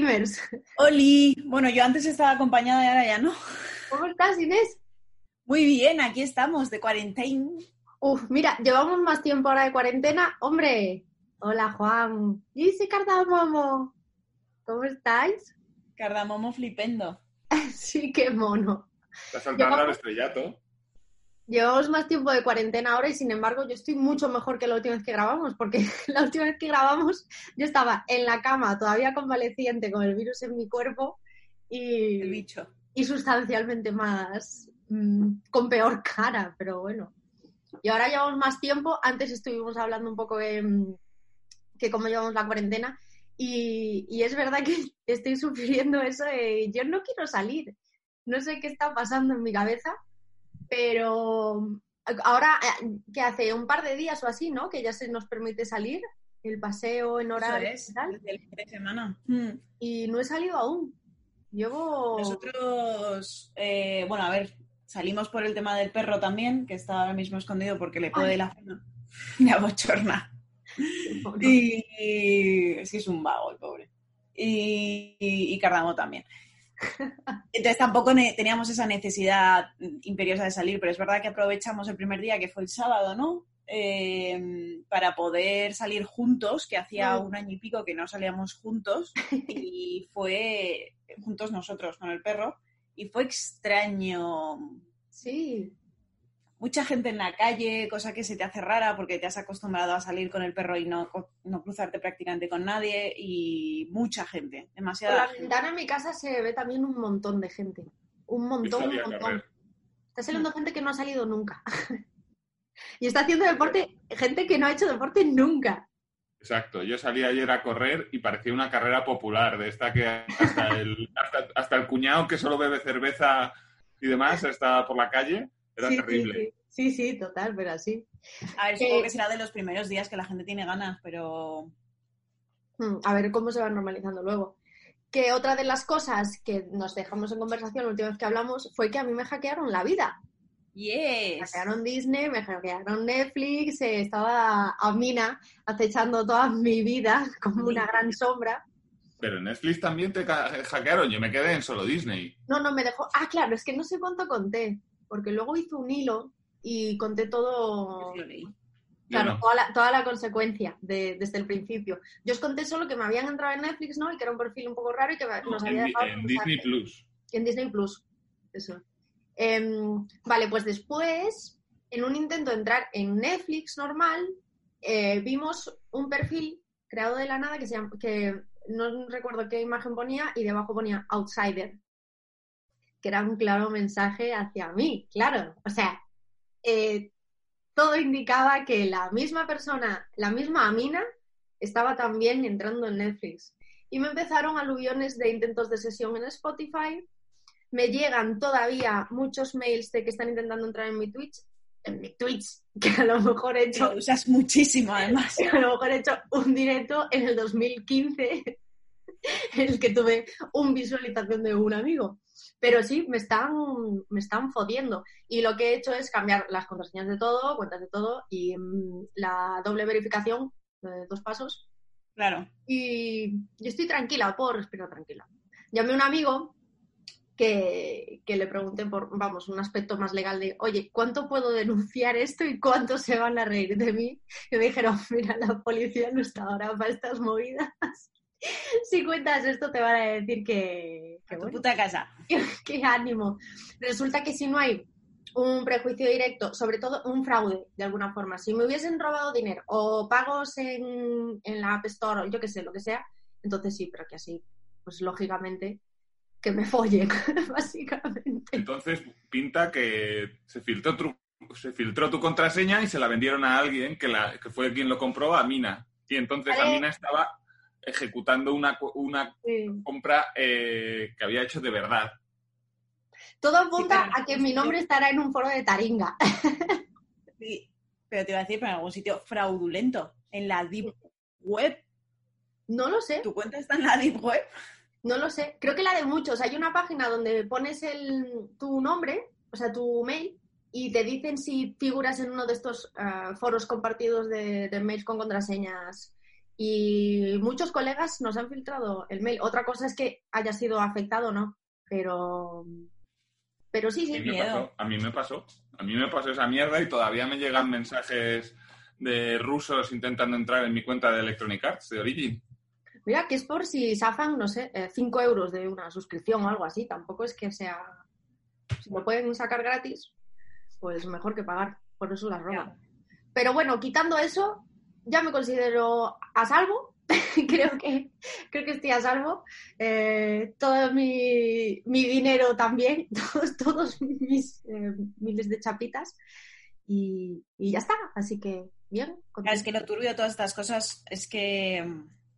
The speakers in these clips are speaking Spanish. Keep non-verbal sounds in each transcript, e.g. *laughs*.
gamers. Oli, bueno, yo antes estaba acompañada y ahora ya no. ¿Cómo estás, Inés? Muy bien, aquí estamos, de cuarentena. Uf, mira, llevamos más tiempo ahora de cuarentena. Hombre, hola Juan. Y sí, Cardamomo. ¿Cómo estáis? Cardamomo flipendo. *laughs* sí, qué mono. Está saltando Llevamos- al estrellato. Llevamos más tiempo de cuarentena ahora y sin embargo yo estoy mucho mejor que la última vez que grabamos, porque *laughs* la última vez que grabamos yo estaba en la cama todavía convaleciente con el virus en mi cuerpo y, El bicho. y sustancialmente más mm, con peor cara, pero bueno. Y ahora llevamos más tiempo. Antes estuvimos hablando un poco de mm, que cómo llevamos la cuarentena y, y es verdad que *laughs* estoy sufriendo eso de yo no quiero salir. No sé qué está pasando en mi cabeza, pero ahora eh, que hace un par de días o así, ¿no? Que ya se nos permite salir el paseo en horario Eso es, y tal, el de semana. Mm. y no he salido aún. Llevo Nosotros, eh, bueno, a ver, salimos por el tema del perro también, que está ahora mismo escondido porque le puede Ay. la cena. Me *laughs* abochorna. Y, y- es que es un vago el pobre. Y, y, y Cardamo también. Entonces tampoco teníamos esa necesidad imperiosa de salir, pero es verdad que aprovechamos el primer día, que fue el sábado, ¿no? Eh, para poder salir juntos, que hacía un año y pico que no salíamos juntos, y *laughs* fue juntos nosotros con el perro, y fue extraño. Sí, Mucha gente en la calle, cosa que se te hace rara porque te has acostumbrado a salir con el perro y no, no cruzarte prácticamente con nadie, y mucha gente, Por demasiada la ventana en mi casa se ve también un montón de gente. Un montón, un montón. Está saliendo gente que no ha salido nunca. *laughs* y está haciendo deporte gente que no ha hecho deporte nunca. Exacto. Yo salí ayer a correr y parecía una carrera popular, de esta que hasta el, hasta, hasta el cuñado que solo bebe cerveza y demás está por la calle. Era sí, terrible. Sí, sí, sí, total, pero así. A ver, supongo Eh, que será de los primeros días que la gente tiene ganas, pero Hmm, A ver cómo se va normalizando luego. Que otra de las cosas que nos dejamos en conversación la última vez que hablamos fue que a mí me hackearon la vida. Me yes. hackearon Disney, me hackearon Netflix, eh, estaba a Mina acechando toda mi vida *laughs* como una gran sombra. Pero en Netflix también te hackearon. Yo me quedé en solo Disney. No, no, me dejó. Ah, claro, es que no sé cuánto conté, porque luego hice un hilo y conté todo, claro, no. toda, la, toda la consecuencia de- desde el principio. Yo os conté solo que me habían entrado en Netflix, ¿no? Y que era un perfil un poco raro y que me- nos En, había dejado en Disney. Plus. En Disney Plus, eso. Em, vale, pues después, en un intento de entrar en Netflix normal, eh, vimos un perfil creado de la nada que se llama, que no recuerdo qué imagen ponía y debajo ponía Outsider, que era un claro mensaje hacia mí, claro. O sea, eh, todo indicaba que la misma persona, la misma Amina, estaba también entrando en Netflix. Y me empezaron aluviones de intentos de sesión en Spotify. Me llegan todavía muchos mails de que están intentando entrar en mi Twitch, en mi Twitch, *laughs* que a lo mejor he hecho Lo usas muchísimo, además. *laughs* a lo mejor he hecho un directo en el 2015 *laughs* en el que tuve un visualización de un amigo. Pero sí, me están, me están fodiendo. Y lo que he hecho es cambiar las contraseñas de todo, cuentas de todo y mm, la doble verificación dos pasos. Claro. Y yo estoy tranquila, puedo respirar tranquila. Llamé a un amigo que, que le pregunté por, vamos, un aspecto más legal de, oye, ¿cuánto puedo denunciar esto y cuánto se van a reír de mí? Y me dijeron, mira, la policía no está ahora para estas movidas. *laughs* si cuentas esto te van a decir que, que A tu bueno, puta casa. *laughs* qué ánimo. Resulta que si no hay un prejuicio directo, sobre todo un fraude, de alguna forma. Si me hubiesen robado dinero o pagos en, en la App Store o yo qué sé, lo que sea, entonces sí, pero que así, pues lógicamente, que me follen, *laughs* básicamente. Entonces pinta que se filtró tu, se filtró tu contraseña y se la vendieron a alguien que, la, que fue quien lo compró, a Mina. Y entonces Vale. Amina estaba ejecutando una, co- una Sí. compra eh, que había hecho de verdad. Todo apunta pero- a que mi nombre estará en un foro de Taringa. *laughs* Sí, pero te iba a decir, pero en algún sitio fraudulento, en la Deep Web. No lo sé, ¿Tu cuenta está en la Deep Web? no lo sé. Creo que la de muchos. Hay una página donde pones el, tu nombre, o sea, tu mail, y te dicen si figuras en uno de estos ah, foros compartidos de, de mails con contraseñas. Y muchos colegas nos han filtrado el mail. Otra cosa es que haya sido afectado o no, pero, pero sí, A sí. mí, me miedo. pasó, a mí me pasó. A mí me pasó esa mierda y todavía me llegan mensajes de rusos intentando entrar en mi cuenta de Electronic Arts, de Origin. Mira, que es por si zafan, no sé, 5 euros de una suscripción o algo así. Tampoco es que sea. Si lo pueden sacar gratis, pues mejor que pagar. Por eso las roban. Pero bueno, quitando eso, ya me considero a salvo. *laughs* creo, que, creo que estoy a salvo. Eh, todo mi, mi dinero también, *laughs* todos, todos mis eh, miles de chapitas. Y, y ya está. Así que, bien. Claro, es que lo turbio de todas estas cosas es que,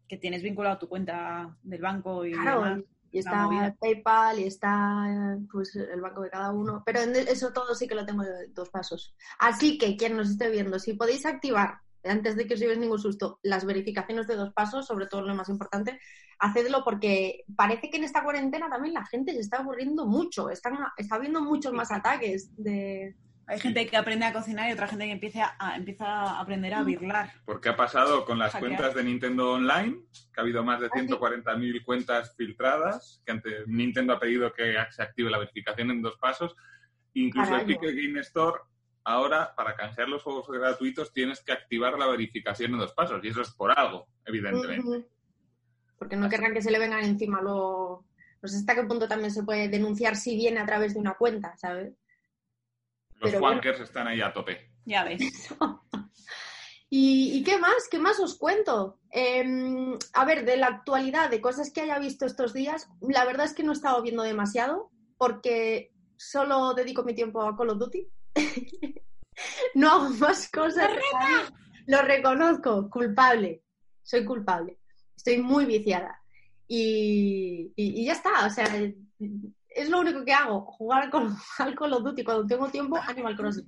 que tienes vinculado tu cuenta del banco y Claro, demás. y una está. PayPal y está pues el banco de cada uno, pero en eso todo sí que lo tengo de dos pasos. Así que quien nos esté viendo, si podéis activar antes de que os llevéis ningún susto las verificaciones de dos pasos, sobre todo lo más importante, hacedlo porque parece que en esta cuarentena también la gente se está aburriendo mucho, están, está habiendo muchos más ataques de Hay gente que aprende a cocinar y otra gente que empieza a, empieza a aprender a birlar. Porque ha pasado con las Hackear. cuentas de Nintendo Online, que ha habido más de Ah, sí. 140.000 cuentas filtradas, que antes Nintendo ha pedido que se active la verificación en dos pasos. Incluso Carajo. Epic Game Store, ahora, para canjear los juegos gratuitos, tienes que activar la verificación en dos pasos. Y eso es por algo, evidentemente. Porque no querrán que se le vengan encima luego. No sé hasta qué punto también se puede denunciar si viene a través de una cuenta, ¿sabes? Los Pero bueno. wankers están ahí a tope. Ya ves. *laughs* ¿Y, y qué más? ¿Qué más os cuento? Em, a ver, de la actualidad, de cosas que haya visto estos días, la verdad es que no he estado viendo demasiado porque solo dedico mi tiempo a Call of Duty. *laughs* no hago más cosas. Lo reconozco, culpable. Soy culpable. Estoy muy viciada. Y, y- y ya está, o sea, es lo único que hago, jugar al Call, al Call of Duty cuando tengo tiempo, Animal Crossing.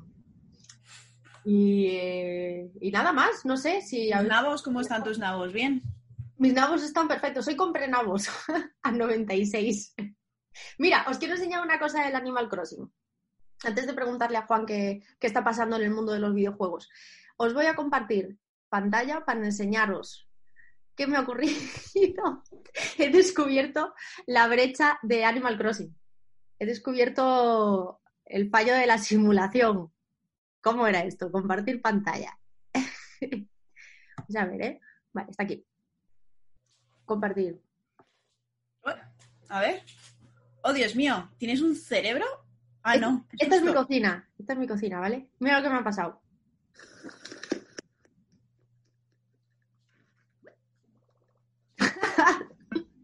Y, eh, y nada más, no sé si... a ¿Tus nabos? ¿Cómo están tus nabos? ¿Bien? mis nabos están perfectos, soy compré nabos a 96. Mira, os quiero enseñar una cosa del Animal Crossing. Antes de preguntarle a Juan qué, qué está pasando en el mundo de los videojuegos, os voy a compartir pantalla para enseñaros qué me ha ocurrido. *laughs* He descubierto la brecha de Animal Crossing. He descubierto el fallo de la simulación. ¿Cómo era esto? Compartir pantalla. *laughs* Vamos a ver, ¿eh? Vale, está aquí. Compartir. A ver. Oh, Dios mío. ¿Tienes un cerebro? Ah, no. Esta es mi cocina. Esta es mi cocina, ¿vale? Mira lo que me ha pasado.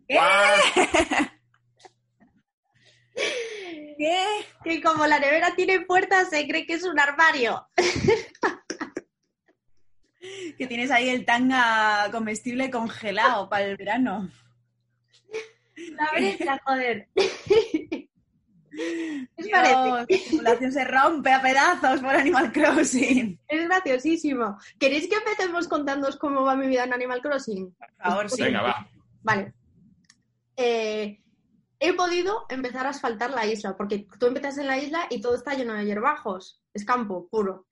¿Qué? *laughs* ¿Qué? Que como la nevera tiene puertas, se cree que es un armario. *laughs* Que tienes ahí el tanga comestible congelado para el verano. La brecha, joder. *laughs* ¿Qué os parece? La simulación se rompe a pedazos por Animal Crossing. Es graciosísimo. ¿Queréis que empecemos contándoos cómo va mi vida en Animal Crossing? Por favor, sí. Venga, va. Vale. Eh, he podido empezar a asfaltar la isla, porque tú empiezas en la isla y todo está lleno de hierbajos. Es campo puro.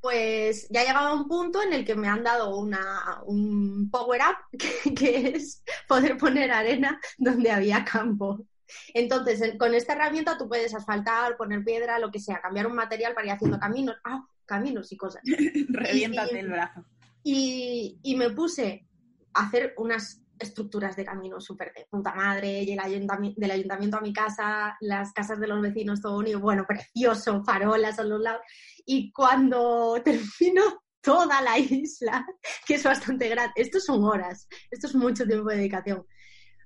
Pues ya he llegado a un punto en el que me han dado una, un power up, que, *laughs* que es poder poner arena donde había campo. Entonces, en- con esta herramienta tú puedes asfaltar, poner piedra, lo que sea, cambiar un material para ir haciendo caminos, ah, caminos y cosas. *laughs* Reviéntate el brazo. Y, y me puse a hacer unas estructuras de camino súper de puta madre, y el ayuntami- del ayuntamiento a mi casa, las casas de los vecinos, todo unido, bueno, precioso, farolas a los lados. Y cuando *laughs* termino toda la isla, que es bastante grande, esto son horas, esto es mucho tiempo de dedicación,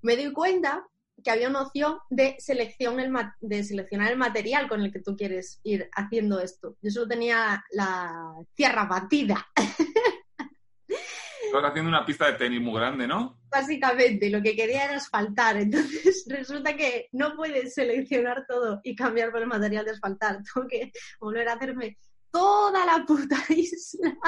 me doy cuenta que había una opción de, selección el de seleccionar el material con el que tú quieres ir haciendo esto. Yo solo tenía la tierra batida, *laughs* Estás haciendo una pista de tenis muy grande, ¿no? básicamente, lo que quería era asfaltar. Entonces *laughs* resulta que no puedes seleccionar todo y cambiar por el material de asfaltar. *laughs* Tengo que volver a hacerme toda la puta isla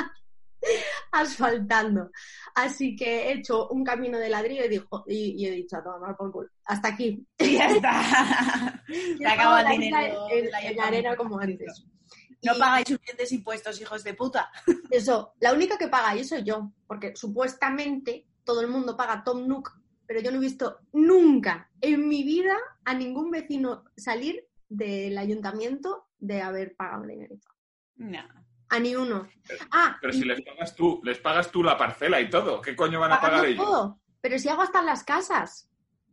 asfaltando. Así que he hecho un camino de ladrillo y, dijo, y, y he dicho a tomar por culo. Hasta aquí. *laughs* Y ya está. Y Se el isla dinero. en, la arena como antes. No Y- pagáis suficientes impuestos, hijos de puta. *laughs* Eso, la única que paga ahí soy yo, porque supuestamente todo el mundo paga Tom Nook, pero yo no he visto nunca en mi vida a ningún vecino salir del ayuntamiento de haber pagado dinerito. No. A ni uno. Ah, Pero y si les pagas tú, les pagas tú la parcela y todo. ¿Qué coño van a pagar ellos? todo. Pero si hago hasta las casas,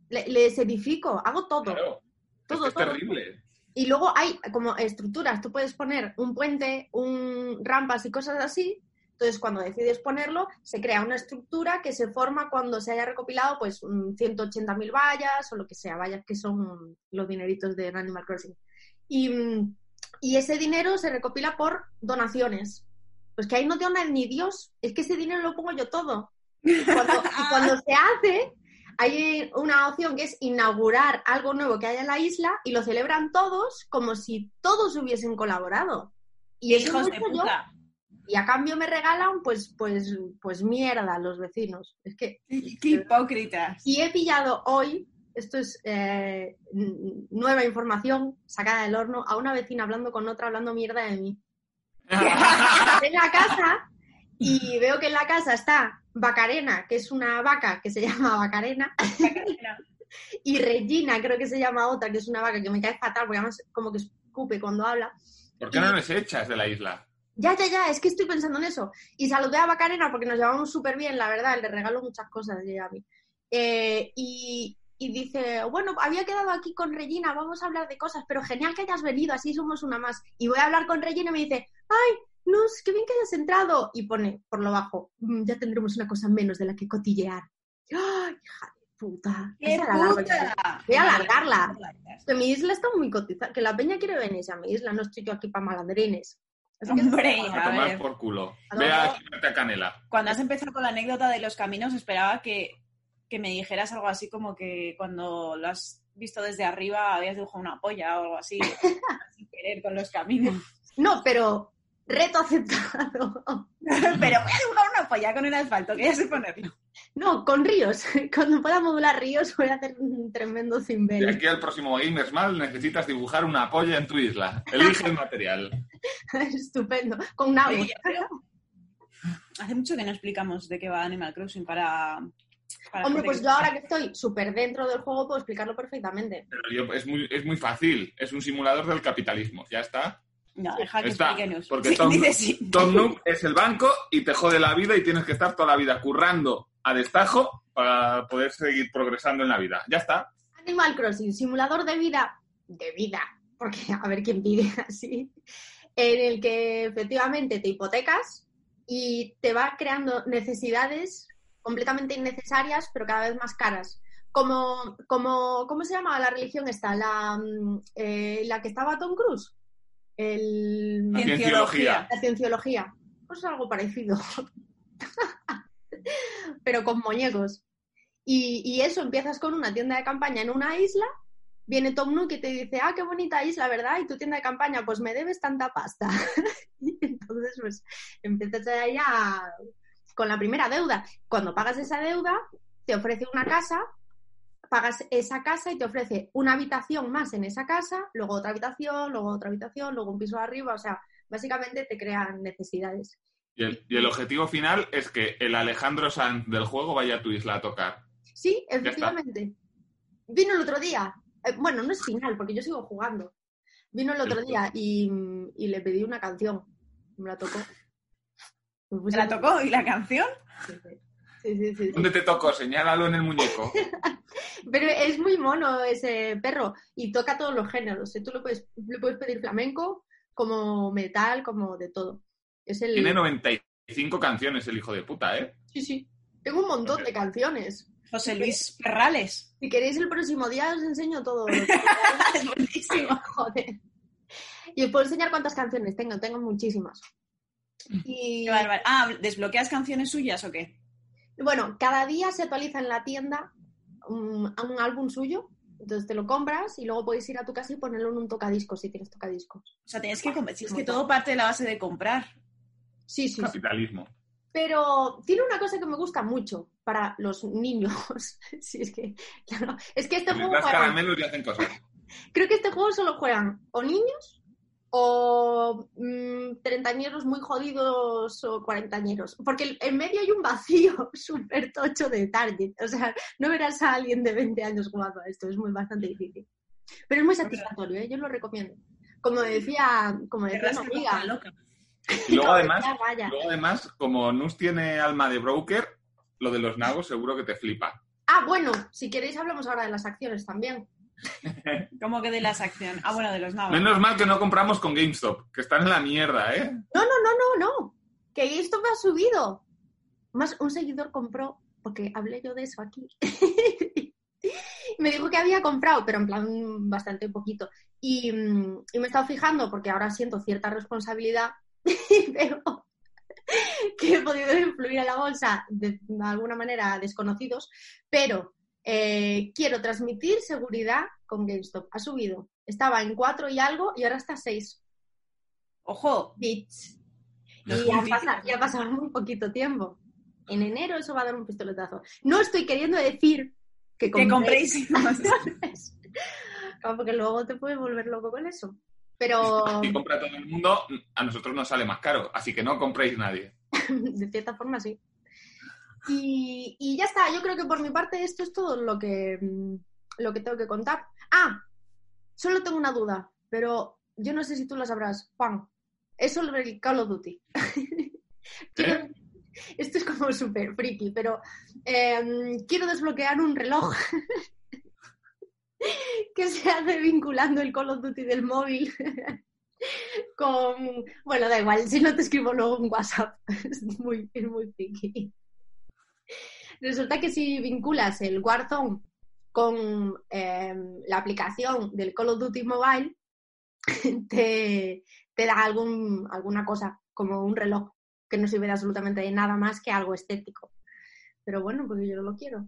le- les edifico, hago todo. Claro. Es Todo, que es todo. terrible. Y luego hay como estructuras, tú puedes poner un puente, un rampas y cosas así. Entonces, cuando decides ponerlo, se crea una estructura que se forma cuando se haya recopilado pues un 180.000 vallas o lo que sea, vallas que son los dineritos de Animal Crossing. Y, mm, y ese dinero se recopila por donaciones. Pues que ahí no te dona ni Dios, es que ese dinero lo pongo yo todo. Y cuando, *laughs* y cuando se hace, hay una opción que es inaugurar algo nuevo que haya en la isla y lo celebran todos como si todos hubiesen colaborado. Y eso Hijos de yo, y a cambio me regalan pues pues pues mierda los vecinos. Es que Qué hipócritas. y he pillado hoy, esto es eh, nueva información sacada del horno, a una vecina hablando con otra hablando mierda de mí. *laughs* en la casa y veo que en la casa está Bacarena, que es una vaca que se llama Bacarena, *laughs* y Regina, creo que se llama otra, que es una vaca que me cae fatal, porque además como que escupe cuando habla. ¿Por qué no les echas de la isla? Ya, ya, ya, es que estoy pensando en eso. Y saludé a Bacarena porque nos llevamos súper bien, la verdad, le regalo muchas cosas a mí. Eh, y, y dice, bueno, había quedado aquí con Regina, vamos a hablar de cosas, pero genial que hayas venido, así somos una más. Y voy a hablar con Regina y me dice, ay, no, es que bien que hayas entrado. Y pone por lo bajo, "Mm, ya tendremos una cosa menos de la que cotillear. ¡Ay, hija de puta! ¡Qué era la puta! Voy a alargarla. Que mi isla está muy cotizada, que la peña quiere venirse a mi isla, no estoy yo aquí para malandrines. Hombre, A tomar por culo. ¿A Ve a canela. Cuando has empezado con la anécdota de los caminos, esperaba que, que me dijeras algo así como que cuando lo has visto desde arriba habías dibujado una polla o algo así, *laughs* sin querer con los caminos. No, pero reto aceptado. *laughs* Pero voy a dibujar una polla con el asfalto, que ya sé ponerlo. No, con ríos. *laughs* Cuando pueda modular ríos voy a hacer un tremendo De cimbel. aquí al próximo Gamers Mal necesitas dibujar una polla en tu isla. Elige el material. Estupendo. Con un agua. Oye, pero Hace mucho que no explicamos de qué va Animal Crossing para... para Hombre, pues yo ahora que estoy súper dentro del juego puedo explicarlo perfectamente. Pero yo- es, muy, es muy fácil. Es un simulador del capitalismo. Ya está. No, deja que Está, explíquenos. porque *laughs* Tom- dice sí. Tom Nook es el banco y te jode la vida y tienes que estar toda la vida currando a destajo para poder seguir progresando en la vida. Ya está. Animal Crossing, simulador de vida, de vida, porque a ver quién pide así, en el que efectivamente te hipotecas y te va creando necesidades completamente innecesarias, pero cada vez más caras. Como, como ¿cómo se llama la religión esta? La, mm, eh, la que estaba Tom Cruise. El, La cienciología. la cienciología. Pues es algo parecido. *laughs* Pero con muñecos. Y, y eso, empiezas con una tienda de campaña en una isla, viene Tom Nook y te dice, ah, qué bonita isla, ¿verdad? Y tu tienda de campaña, pues me debes tanta pasta. *laughs* y entonces, pues, empiezas ahí a- con la primera deuda. Cuando pagas esa deuda, te ofrece una casa, pagas esa casa y te ofrece una habitación más en esa casa, luego otra habitación, luego otra habitación, luego un piso arriba, o sea, básicamente te crean necesidades. Y el, y el objetivo final es que el Alejandro Sanz del juego vaya a tu isla a tocar. Sí, efectivamente. Vino el otro día. Eh, bueno, no es final, porque yo sigo jugando. Vino el otro día y, y le pedí una canción. Me la tocó. Me puse ¿Te la tocó? ¿Y la canción? Sí, sí. Sí. ¿Dónde te tocó? Señálalo en el muñeco. *laughs* Pero es muy mono ese perro y toca todos los géneros. ¿eh? Tú le puedes, le puedes pedir flamenco, como metal, como de todo. Es el... Tiene 95 canciones el hijo de puta, ¿eh? Sí, sí. Tengo un montón de canciones. José Luis Perrales. Si queréis el próximo día os enseño todo. lo *laughs* que- Es buenísimo. *laughs* Joder. Y os puedo enseñar cuántas canciones tengo. Tengo muchísimas. Y Qué bárbaro. Ah, ¿desbloqueas canciones suyas o qué? bueno, cada día se actualiza en la tienda un, un álbum suyo. Entonces te lo compras y luego puedes ir a tu casa y ponerlo en un tocadiscos si tienes tocadiscos. O sea, tienes que comprar. Si es que todo parte de la base de comprar. Sí, sí, sí. Capitalismo. Pero tiene una cosa que me gusta mucho para los niños. *laughs* sí, es que, claro, es que este Les juego das caramelos y hacen cosas. *laughs* creo que este juego solo juegan o niños o mm, treintañeros muy jodidos o cuarentañeros. Porque en medio hay un vacío *laughs* súper tocho de target. O sea, no verás a alguien de 20 años jugando a esto. Es muy bastante difícil. Pero es muy satisfactorio, ¿eh? yo lo recomiendo. Como decía, como decía una amiga. loca. Y luego *laughs* además, luego además, como Nus tiene alma de broker, lo de los nabos seguro que te flipa. Ah, bueno, si queréis hablamos ahora de las acciones también. *laughs* Como que de las acciones. Ah, bueno, de los nabos. Menos mal que no compramos con GameStop, que están en la mierda, ¿eh? No, no, no, no, no. Que esto me ha subido. Más un seguidor compró, porque hablé yo de eso aquí. *laughs* me dijo que había comprado, pero en plan bastante poquito. Y, mm, y me he estado fijando, porque ahora siento cierta responsabilidad, *laughs* y veo que he podido influir a la bolsa de, alguna manera a desconocidos, pero eh, quiero transmitir seguridad con GameStop. Ha subido. Estaba en 4 y algo y ahora está 6 Ojo, bits. Y ha, pasado, y ha pasado muy poquito tiempo. En enero eso va a dar un pistoletazo. No estoy queriendo decir que que compréis. compréis. *laughs* Claro, porque luego te puedes volver loco con eso. Pero Si compra todo el mundo, a nosotros nos sale más caro, así que no compréis nadie. *laughs* de cierta forma sí. Y, y ya está, yo creo que por mi parte esto es todo lo que, mm, lo que tengo que contar. Ah, solo tengo una duda, pero yo no sé si tú lo sabrás, Juan. Es sobre el Call of Duty. *laughs* Quiero- Esto es como súper friki, pero eh, quiero desbloquear un reloj *laughs* que se hace vinculando el Call of Duty del móvil *laughs* con... Bueno, da igual, si no te escribo luego un WhatsApp. Es muy, es muy friki. Resulta que si vinculas el Warzone con eh, la aplicación del Call of Duty Mobile, *laughs* te, te da algún, alguna cosa, como un reloj, que no sirve de absolutamente nada más que algo estético. Pero bueno, porque yo no lo quiero.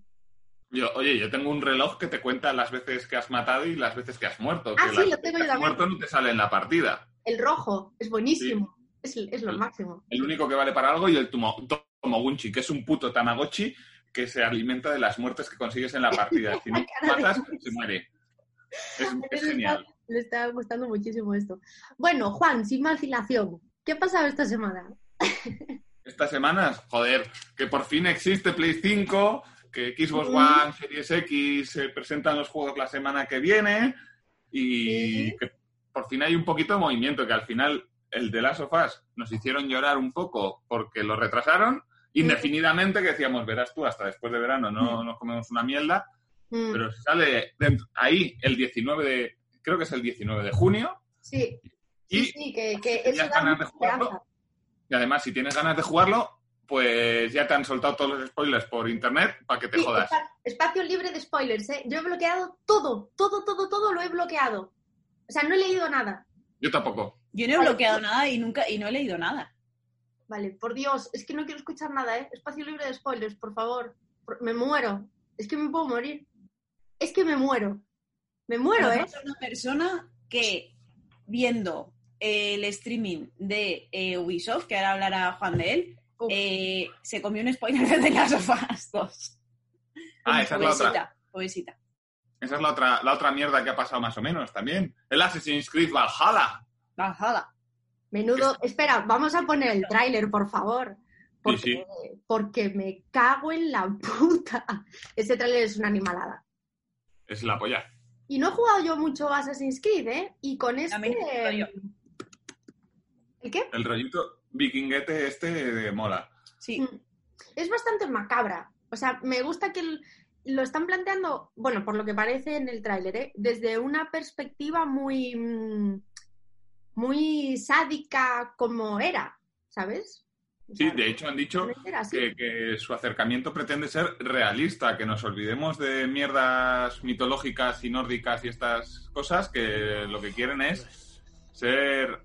Yo, oye, yo tengo un reloj que te cuenta las veces que has matado y las veces que has muerto. Ah, que sí, las lo tengo yo también. muerto no te sale en la partida. El rojo es buenísimo. Es, es lo El- máximo. El único que vale para algo y el Tomo- Tomogunchi, que es un puto Tamagotchi que se alimenta de las muertes que consigues en la *laughs* partida. Si no matas, se muere. Es, *laughs* genial. Le está gustando muchísimo esto. Bueno, Juan, sin vacilación, ¿qué ha pasado esta semana? *laughs* Estas semanas, joder, que por fin existe Play 5, que Xbox. One, Series X se presentan los juegos la semana que viene y Sí. que por fin hay un poquito de movimiento, que al final el de Last of Us nos hicieron llorar un poco porque lo retrasaron indefinidamente, que decíamos, verás tú, hasta después de verano no nos comemos una mierda, Mm, pero sale dentro- ahí el 19 de, creo que es el 19 de junio, sí, y sí, sí, que, que tenías eso da ganas mucha de jugarlo, esperanza. Y además, si tienes ganas de jugarlo, pues ya te han soltado todos los spoilers por internet para que te Sí, jodas. espa- espacio libre de spoilers, ¿eh? Yo he bloqueado todo, todo, todo, todo lo he bloqueado. O sea, no he leído nada. Yo tampoco. Yo no he bloqueado nada y nunca y no he leído nada. Vale, por Dios, es que no quiero escuchar nada, ¿eh? Espacio libre de spoilers, por favor. Por- Me muero. Es que me puedo morir. Es que me muero. Me muero, ¿eh? Además, soy una persona que viendo el streaming de eh, Ubisoft, que ahora hablará Juan de él, eh, se comió un spoiler de of Us 2. Ah, esa es la otra. Pobrecita, pobrecita. Esa es la otra, la otra mierda que ha pasado más o menos también. El Assassin's Creed Valhalla. Bajada. Menudo. Espera, vamos a poner el tráiler, por favor. Porque, Sí, porque me cago en la *laughs* puta. Ese tráiler es una animalada. Es la polla. Y no he jugado yo mucho Assassin's Creed, ¿eh? Y con este... ¿El qué? El rollito vikinguete este de mola. Sí. Mm. es bastante macabra. O sea, me gusta que el- lo están planteando, bueno, por lo que parece en el tráiler, ¿eh? desde una perspectiva muy, mm, muy sádica como era, ¿sabes? O Sí, de hecho han dicho que, que su acercamiento pretende ser realista, que nos olvidemos de mierdas mitológicas y nórdicas y estas cosas, que lo que quieren es ser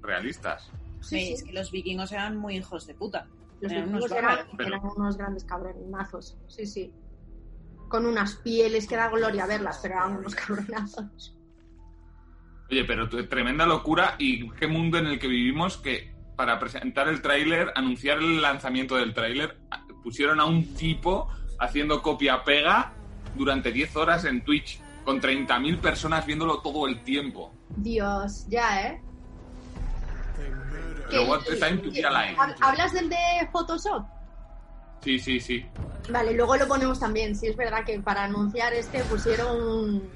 realistas. Sí, Sí, sí. Es que los vikingos eran muy hijos de puta. Los eran vikingos unos eran, pero- eran unos grandes cabronazos, sí, sí. Con unas pieles que da gloria verlas, pero eran unos cabronazos. Oye, pero tremenda locura y qué mundo en el que vivimos que para presentar el tráiler, anunciar el lanzamiento del tráiler, pusieron a un tipo haciendo copia-pega durante 10 horas en Twitch, con 30.000 personas viéndolo todo el tiempo. Dios, ya, ¿eh? Pero what the time to be alive. ¿hab- ¿Hablas del de Photoshop? Sí, sí, sí. Vale, luego lo ponemos también. Sí, es verdad que para anunciar este pusieron un-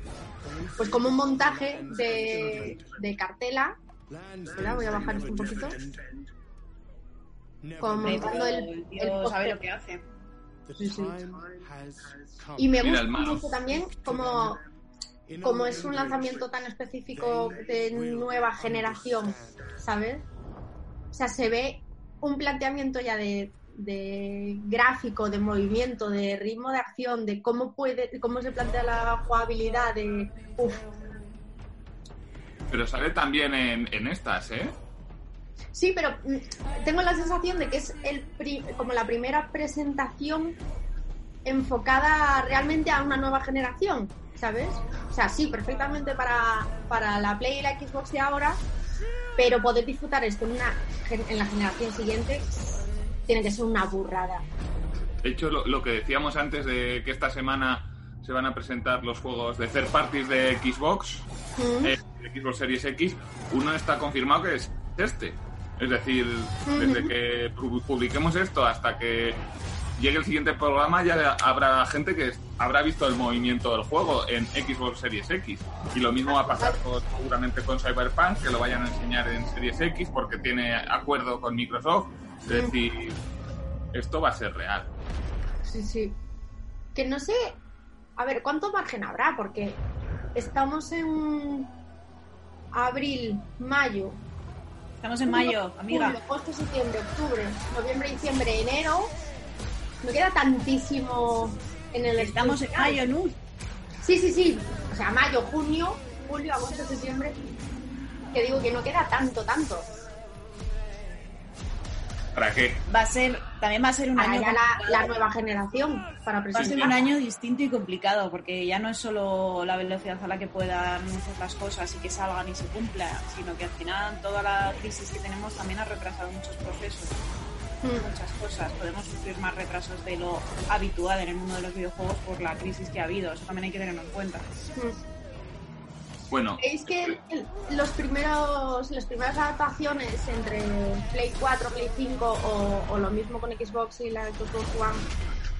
pues como un montaje de, de cartela. Espera, voy a bajar esto un poquito. Como montando el, el sabe lo que hace. Sí, sí. Y me gusta mucho también como, como es un lanzamiento tan específico de nueva generación, ¿sabes? O sea, se ve un planteamiento ya de, de gráfico, de movimiento, de ritmo de acción, de cómo puede, cómo se plantea la jugabilidad, de uf, Pero sale también en, en estas, ¿eh? Sí, pero mm, tengo la sensación de que es el pri- como la primera presentación enfocada realmente a una nueva generación, ¿sabes? O sea, sí, perfectamente para, para la Play y la Xbox de ahora, pero poder disfrutar esto en, una, en la generación siguiente tiene que ser una burrada. De hecho, lo, lo que decíamos antes de que esta semana se van a presentar los juegos de third parties de Xbox, Mm. eh, de Xbox Series X, uno está confirmado que es este. Es decir, desde que pu- publiquemos esto hasta que llegue el siguiente programa ya habrá gente que habrá visto el movimiento del juego en Xbox Series X. Y lo mismo va a pasar con- seguramente con Cyberpunk, que lo vayan a enseñar en Series X porque tiene acuerdo con Microsoft. Es decir, esto va a ser real. Sí, sí. Que no sé, a ver, ¿cuánto margen habrá? Porque estamos en abril, mayo, Estamos en mayo, amiga. Julio, agosto, septiembre, octubre, noviembre, diciembre, enero. No queda tantísimo en el Estamos en mayo, ¿no? Sí, sí, sí. O sea, mayo, junio, julio, agosto, septiembre. Que digo que no queda tanto, tanto. ¿Para qué? Va a ser, también va a ser un Para año ya la, la nueva generación para Va a ser presentar. un año distinto y complicado, porque ya no es solo la velocidad a la que puedan hacer las cosas y que salgan y se cumplan, sino que al final toda la crisis que tenemos también ha retrasado muchos procesos, Mm. muchas cosas. Podemos sufrir más retrasos de lo habitual en el mundo de los videojuegos por la crisis que ha habido. Eso también hay que tenerlo en cuenta. Mm. Bueno, ¿Veis que el- el- los primeros, las primeras adaptaciones entre Play 4, Play 5 o, o lo mismo con Xbox y la Xbox One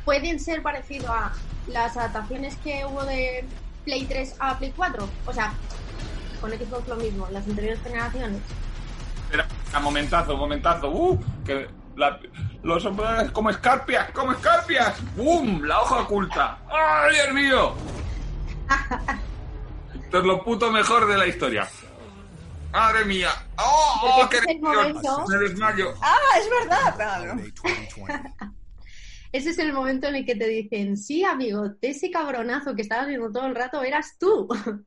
pueden ser parecido a las adaptaciones que hubo de Play 3 a Play 4? O sea, con Xbox lo mismo, las anteriores generaciones. espera, momentazo, momentazo. ¡Uh! Que la- los hombres como escarpias, como escarpias. ¡Bum! La hoja oculta. ¡Ay, Dios mío! *laughs* Esto es lo puto mejor de la historia. ¡Madre mía! ¡Oh! oh, qué este es Me desmayo. ¡Ah, es verdad! *laughs* Ese es el momento en el que te dicen, sí, amigo, ese cabronazo que estabas viendo todo el rato eras tú. *laughs*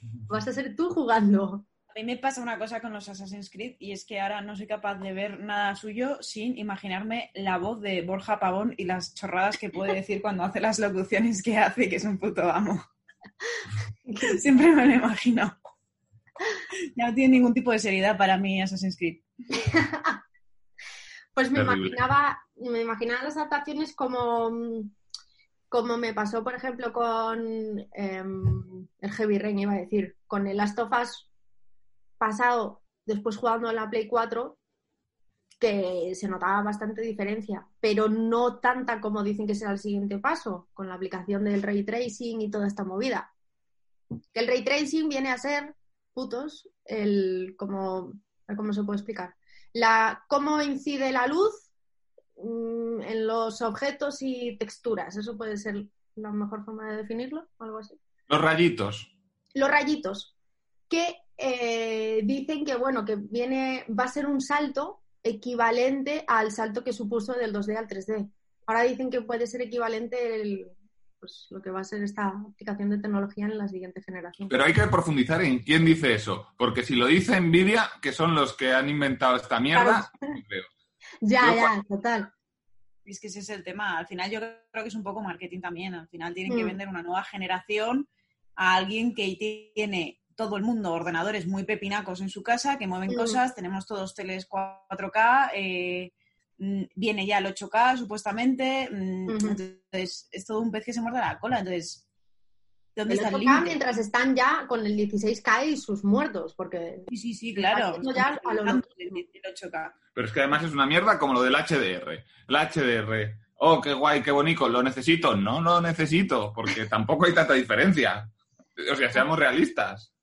Vas a ser tú jugando. A mí me pasa una cosa con los Assassin's Creed y es que ahora no soy capaz de ver nada suyo sin imaginarme la voz de Borja Pavón y las chorradas que puede decir cuando hace las locuciones que hace, que es un puto amo. *laughs* Siempre me lo imagino. Ya no tiene ningún tipo de seriedad para mí Assassin's Creed. *laughs* Pues me Terrible. imaginaba, me imaginaba las adaptaciones como, como me pasó, por ejemplo, con em, el Heavy Rain, iba a decir, con el Last of Us pasado, después jugando en la Play 4, que se notaba bastante diferencia, pero no tanta como dicen que será el siguiente paso, con la aplicación del ray tracing y toda esta movida. Que el ray tracing viene a ser, putos, el como, ¿cómo se puede explicar? la, cómo incide la luz mm, en los objetos y texturas. Eso puede ser la mejor forma de definirlo, algo así. Los rayitos. Los rayitos, que eh, dicen que bueno, que viene, va a ser un salto equivalente al salto que supuso del 2D al 3D. Ahora dicen que puede ser equivalente el, pues, lo que va a ser esta aplicación de tecnología en la siguiente generación. Pero hay que profundizar en quién dice eso, porque si lo dice Nvidia, que son los que han inventado esta mierda, no creo. *laughs* Ya, Yo ya, total. Es que ese es el tema. Al final yo creo que es un poco marketing también. Al final tienen que Mm. vender una nueva generación a alguien que tiene todo el mundo ordenadores muy pepinacos en su casa, que mueven Mm. cosas, tenemos todos teles 4K, eh, mm, viene ya el 8K supuestamente, mm, entonces es todo un pez que se muerde la cola. Entonces, ¿dónde El está el 8K límite? mientras están ya con el 16K y sus muertos, porque Sí, sí, sí, claro. ya a lo el 8K. Pero es que además es una mierda como lo del HDR. El HDR, oh, qué guay, qué bonito, ¿lo necesito? No lo necesito, porque tampoco hay tanta diferencia. O sea, seamos realistas.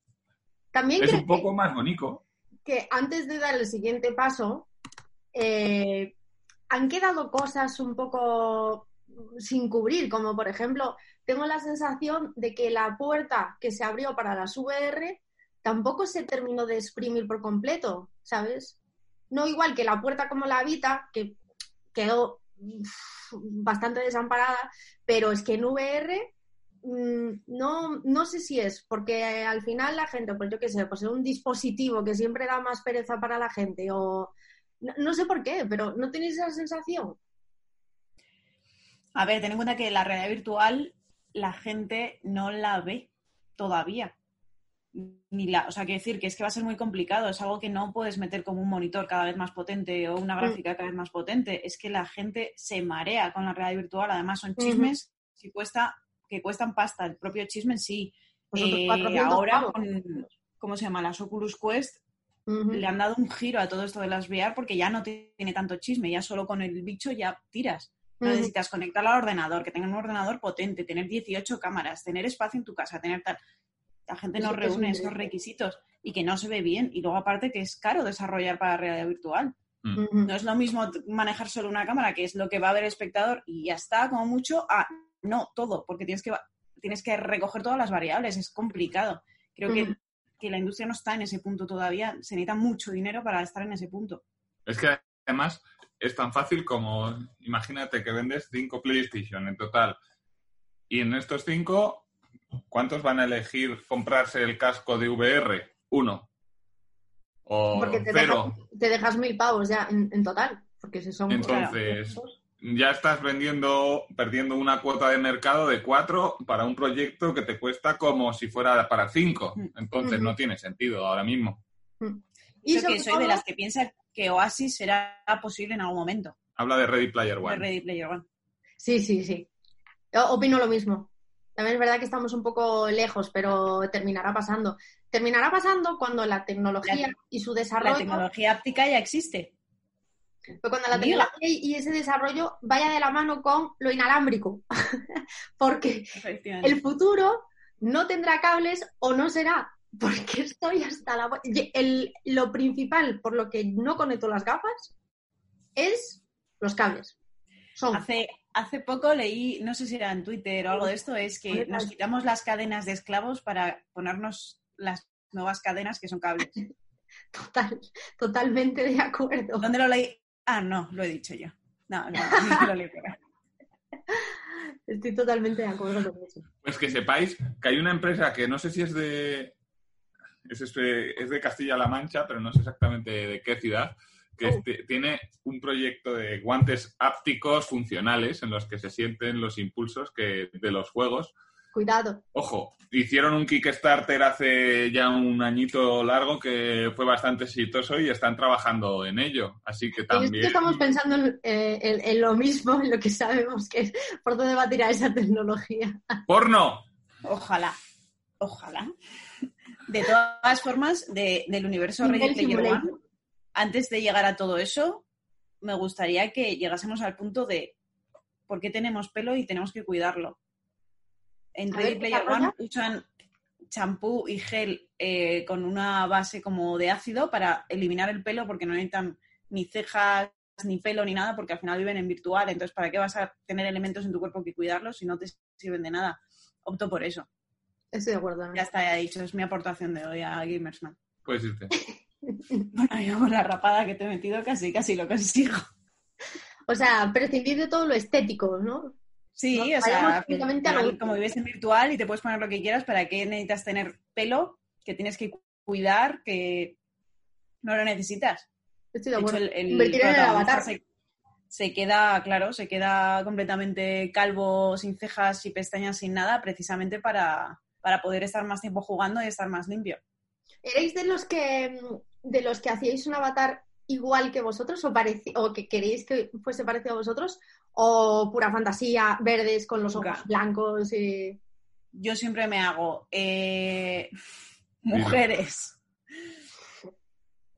También Es un poco más bonito. que antes de dar el siguiente paso, eh, han quedado cosas un poco sin cubrir, como por ejemplo, tengo la sensación de que la puerta que se abrió para las VR tampoco se terminó de exprimir por completo, ¿sabes? No igual que la puerta como la Vita, que quedó uf, bastante desamparada, pero es que en VR mm, no, no sé si es, porque al final la gente, pues yo qué sé, pues es un dispositivo que siempre da más pereza para la gente, o no, no sé por qué, pero ¿no tenéis esa sensación? A ver, ten en cuenta que la realidad virtual la gente no la ve todavía. Ni la, o sea, quiero decir que es que va a ser muy complicado, es algo que no puedes meter como un monitor cada vez más potente o una gráfica cada vez más potente. Es que la gente se marea con la realidad virtual, además son chismes que, cuesta, que cuestan pasta. El propio chisme en sí. Pues Eh, 400 ahora, con, ¿cómo se llama? Las Oculus Quest le han dado un giro a todo esto de las VR porque ya no tiene tanto chisme, ya solo con el bicho ya tiras. No necesitas conectarlo al ordenador, que tenga un ordenador potente, tener 18 cámaras, tener espacio en tu casa, tener tal. La gente no Eso es reúne un esos requisitos y que no se ve bien. Y luego, aparte, que es caro desarrollar para realidad virtual. Ujú. No es lo mismo manejar solo una cámara, que es lo que va a ver el espectador y ya está, como mucho, a no todo, porque tienes que, va- tienes que recoger todas las variables, es complicado. Creo que, que la industria no está en ese punto todavía, se necesita mucho dinero para estar en ese punto. Es que además es tan fácil como, imagínate que vendes cinco PlayStation en total. Y en estos cinco, ¿cuántos van a elegir comprarse el casco de VR? Uno. O Porque te, cero. dejas, te dejas mil pavos ya en, en total, porque si son... Entonces, ya estás vendiendo, perdiendo una cuota de mercado de cuatro para un proyecto que te cuesta como si fuera para cinco. Entonces Ujú. no tiene sentido ahora mismo. Y Eso sobre que soy de las que piensa que Oasis será posible en algún momento. Habla de Ready Player de One. Ready Player One. Sí, sí, sí. Yo opino lo mismo. También es verdad que estamos un poco lejos, pero terminará pasando. Terminará pasando cuando la tecnología La- y su La desarrollo, tecnología óptica ya existe. Pero cuando la tecnología y y ese desarrollo vaya de la mano con lo inalámbrico. *laughs* Porque el futuro no tendrá cables o no será. *laughs* Porque estoy hasta la... el- lo principal por lo que no conecto las gafas es los cables. Son Hace, hace poco leí, no sé si era en Twitter o algo de esto, es que nos quitamos las cadenas de esclavos para ponernos las nuevas cadenas que son cables. *laughs* total, totalmente de acuerdo. ¿Dónde lo leí? Ah, no, lo he dicho yo. No, no, no. Estoy totalmente de acuerdo con eso. Pues que sepáis que hay una empresa que no sé si es de es, este- de Castilla-La Mancha, pero no sé exactamente de qué ciudad, que Oh. este- tiene un proyecto de guantes ápticos funcionales en los que se sienten los impulsos que, de los juegos. Cuidado. Ojo, hicieron un Kickstarter hace ya un añito largo que fue bastante exitoso y están trabajando en ello. Así que Y es también... que estamos pensando en, eh, en- en lo mismo, en lo que sabemos que es por dónde va a tirar esa tecnología. ¡Porno! Ojalá, ojalá. De todas formas, de- del universo Ready Player. One, antes de llegar a todo eso, me gustaría que llegásemos al punto de por qué tenemos pelo y tenemos que cuidarlo. En A Ready ver, Player. One usan champú y gel eh, con una base como de ácido para eliminar el pelo porque no necesitan ni cejas ni pelo ni nada porque al final viven en virtual. Entonces, ¿para qué vas a tener elementos en tu cuerpo que cuidarlos si no te sirven de nada? Opto por eso. Estoy de acuerdo. ¿no? Ya está, ya dicho. Es mi aportación de hoy a Gamersman. Puedes irte. *laughs* Bueno, yo con la rapada que te he metido casi, casi lo consigo. O sea, prescindir de todo lo estético, ¿no? Sí, No, o sea, final, como vives en virtual y te puedes poner lo que quieras, ¿para qué necesitas tener pelo que tienes que cuidar que no lo necesitas? Estoy de De hecho, acuerdo. el, avatar. se, se queda, claro, se queda completamente calvo, sin cejas y pestañas, sin nada, precisamente para, para poder estar más tiempo jugando y estar más limpio. ¿Erais de los que de los que hacíais un avatar igual que vosotros o, o que queréis que fuese parecido a vosotros? ¿O pura fantasía, verdes con los ojos Nunca. blancos? Y... Yo siempre me hago eh, mujeres.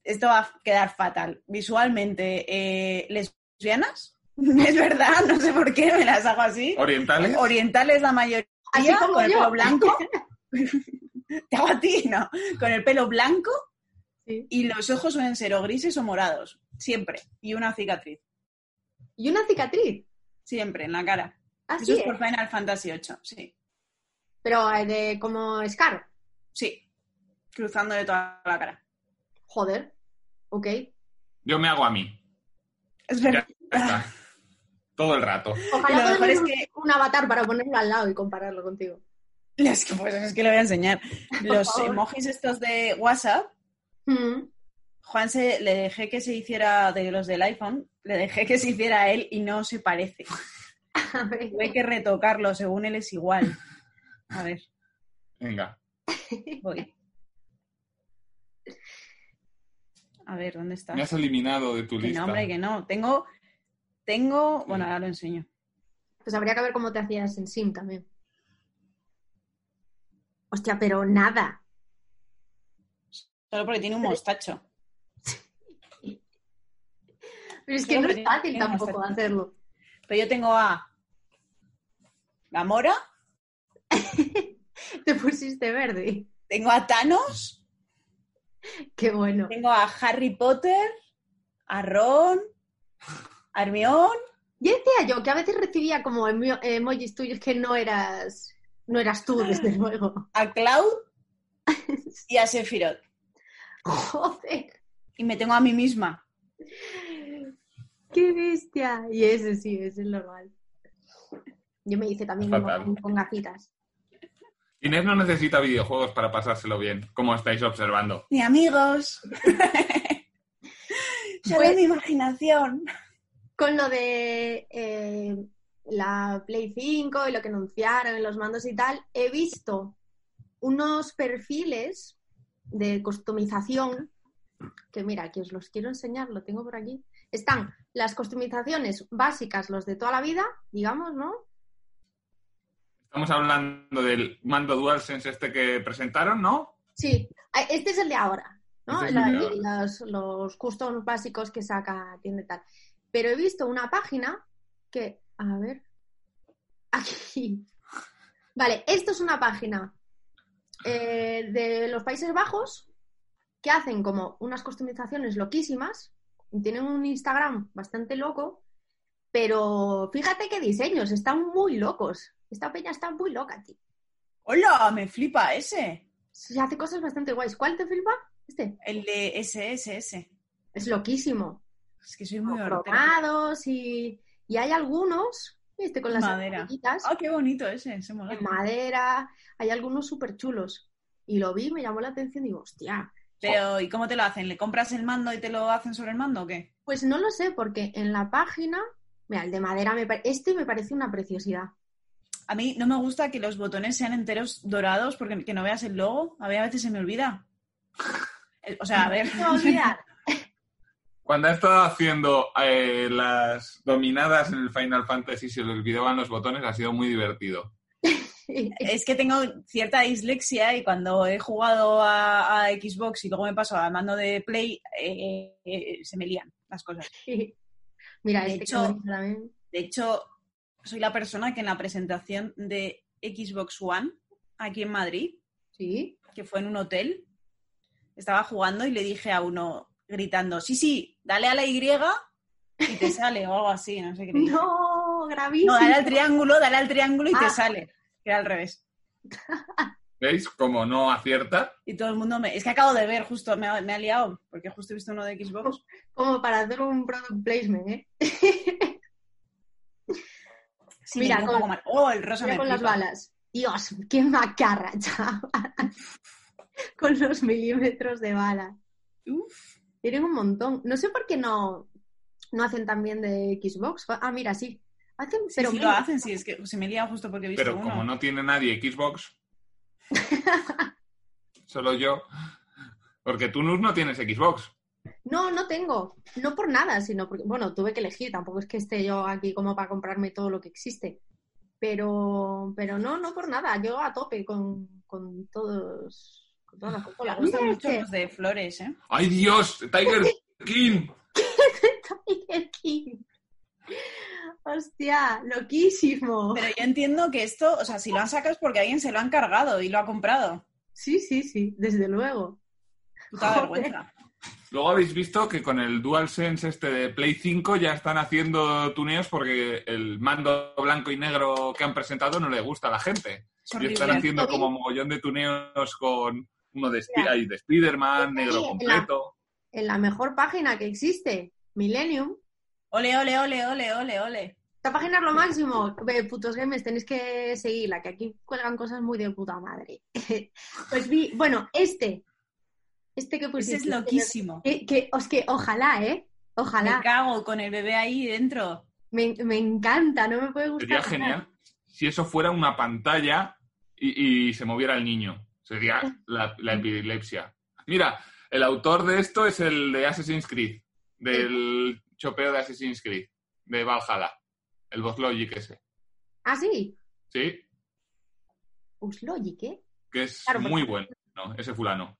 Esto va a quedar fatal. Visualmente, eh, lesbianas, *laughs* es verdad, no sé por qué me las hago así. ¿Orientales? Orientales la mayoría, Así como con el pelo blanco. *laughs* Te hago a ti, ¿no? Con el pelo blanco Sí. y los ojos suelen ser o grises o morados, siempre. Y una cicatriz, Y una cicatriz. siempre, en la cara. Así Eso es es. por Final Fantasy VIII, sí. Pero eh, de como Scar. Sí, cruzándole toda la cara. Joder. Ok. Yo me hago a mí. Es Ya verdad. está. Todo el rato. Y lo Ojalá mejor es que- un avatar para ponerlo al lado y compararlo contigo. Es que, pues, es que le voy a enseñar. *laughs* Los emojis estos de WhatsApp, Mm. Juan se, le dejé que se hiciera de los del iPhone, le dejé que se hiciera a él y no se parece. *laughs* A ver. Tuve que retocarlo, según él es igual. A ver, Venga. voy. A ver, ¿dónde está? Me has eliminado de tu Que lista. no, hombre, que no. Tengo, tengo, bueno, ahora lo enseño. Pues habría que ver cómo te hacías en Sim también. Hostia, pero nada. Solo porque tiene un mostacho. Pero es que No, es fácil tampoco hacerlo. Pero yo tengo a la Mora, *laughs* Te pusiste verde. tengo a Thanos, Qué bueno. tengo a Harry Potter, a Ron, a Hermione, Y decía yo que a veces recibía como emo- emojis tuyos que no eras, no eras tú, desde luego. a Cloud *laughs* y a Sephiroth. Joder, Y me tengo a mí misma. Qué bestia. Y ese sí, ese es normal. Yo me hice también Fatal. con, gafitas. Inés no necesita videojuegos para pasárselo bien, como estáis observando. Ni amigos. *laughs* Solo Pues- mi imaginación. Con lo de eh, la Play 5 y lo que anunciaron en los mandos y tal, he visto unos perfiles de customización que mira, aquí os los quiero enseñar, lo tengo por aquí. Están las customizaciones básicas, los de toda la vida, digamos, ¿no? Estamos hablando del mando DualSense este que presentaron, ¿no? Sí, este es el de ahora, ¿no? Este La- de los, los customs básicos que saca tienda y tal. Pero he visto una página que, a ver, *laughs* aquí. Vale, esto es una página eh, de los Países Bajos que hacen como unas customizaciones loquísimas. Tienen un Instagram bastante loco, pero fíjate qué diseños, están muy locos. Esta peña está muy loca, tío. ¡Hola! Me flipa ese. Se hace cosas bastante guays. ¿Cuál te flipa? Este. El de SSS. Es loquísimo. Es que soy muy cromados y, y hay algunos, este con las Madera. ¡Ah, qué bonito ese! Se mola. en madera, hay algunos súper chulos. Y lo vi, me llamó la atención y digo, hostia, Pero, ¿y cómo te lo hacen? ¿Le compras el mando y te lo hacen sobre el mando o qué? pues no lo sé, porque en la página, mira, el de madera, me pare- este me parece una preciosidad. A mí no me gusta que los botones sean enteros dorados porque que no veas el logo. A mí a veces se me olvida. O sea, a ver. No me voy a olvidar. *laughs* Cuando he estado haciendo eh, las dominadas en el Final Fantasy se le olvidaban los botones, ha sido muy divertido. *laughs* *laughs* Es que tengo cierta dislexia y cuando he jugado a, a Xbox y luego me paso al mando de Play, eh, eh, se me lían las cosas. Mira, De este hecho-. De hecho, soy la persona que en la presentación de Xbox One aquí en Madrid, Sí, que fue en un hotel, estaba jugando y le dije a uno gritando, sí, sí, dale a la Y y te *laughs* sale o algo así, no sé qué. No, gravísimo. No, dale al triángulo, dale al triángulo y Ah. te sale. Que era al revés. ¿Veis cómo no acierta? Y todo el mundo me... Es que acabo de ver, justo, me ha, me ha liado, porque justo he visto uno de Xbox. Como para hacer un product placement, ¿eh? *laughs* Sí, Mira, con- mal. Oh, el rosa Mira me con las balas. Dios, qué macarra, *laughs* chaval. con los milímetros de bala. Uf. Tienen un montón. No sé por qué no, no hacen también de Xbox. Ah, mira, sí. Pero sí lo hacen, sí, es que se me lía justo porque he visto Pero uno. como no tiene nadie Xbox, *laughs* solo yo. Porque tú, Nus, no tienes Xbox. No, no tengo. No por nada, sino porque, bueno, tuve que elegir. Tampoco es que esté yo aquí como para comprarme todo lo que existe. Pero, pero no, no por nada. Yo a tope con, con todos. Con todas las Me gustan mucho los de flores, ¿eh? ¡Ay, Dios! ¡Tiger *laughs* King! *laughs* Tiger King. Hostia, loquísimo. Pero yo entiendo que esto, o sea, si lo han sacado es porque alguien se lo ha encargado y lo ha comprado. Sí, sí, sí, desde luego. Puta vergüenza. Luego habéis visto que con el DualSense este de Play 5 ya están haciendo tuneos porque el mando blanco y negro que han presentado no le gusta a la gente. Es Y están haciendo como mogollón de tuneos con uno de, de Spider-Man, negro completo. En la mejor página que existe, Millennium. Ole, ole, ole, ole, ole, ole. Esta página es lo máximo. Putos games, tenéis que seguirla, que aquí cuelgan cosas muy de puta madre. *laughs* pues vi, bueno, este. Este que Ese pusiste. es loquísimo. Que, que, os que, ojalá, ¿eh? Me Ojalá. cago con el bebé ahí dentro. Me, me encanta, no me puede gustar. Sería nada. genial si eso fuera una pantalla y, y se moviera el niño. Sería la, la epilepsia. Mira, el autor de esto es el de Assassin's Creed, del chopeo de Assassin's Creed, de Valhalla, el Boss Logic ese. Ah, sí. ¿Sí? Uslogic, ¿eh? Que es Claro, muy bueno, ese fulano.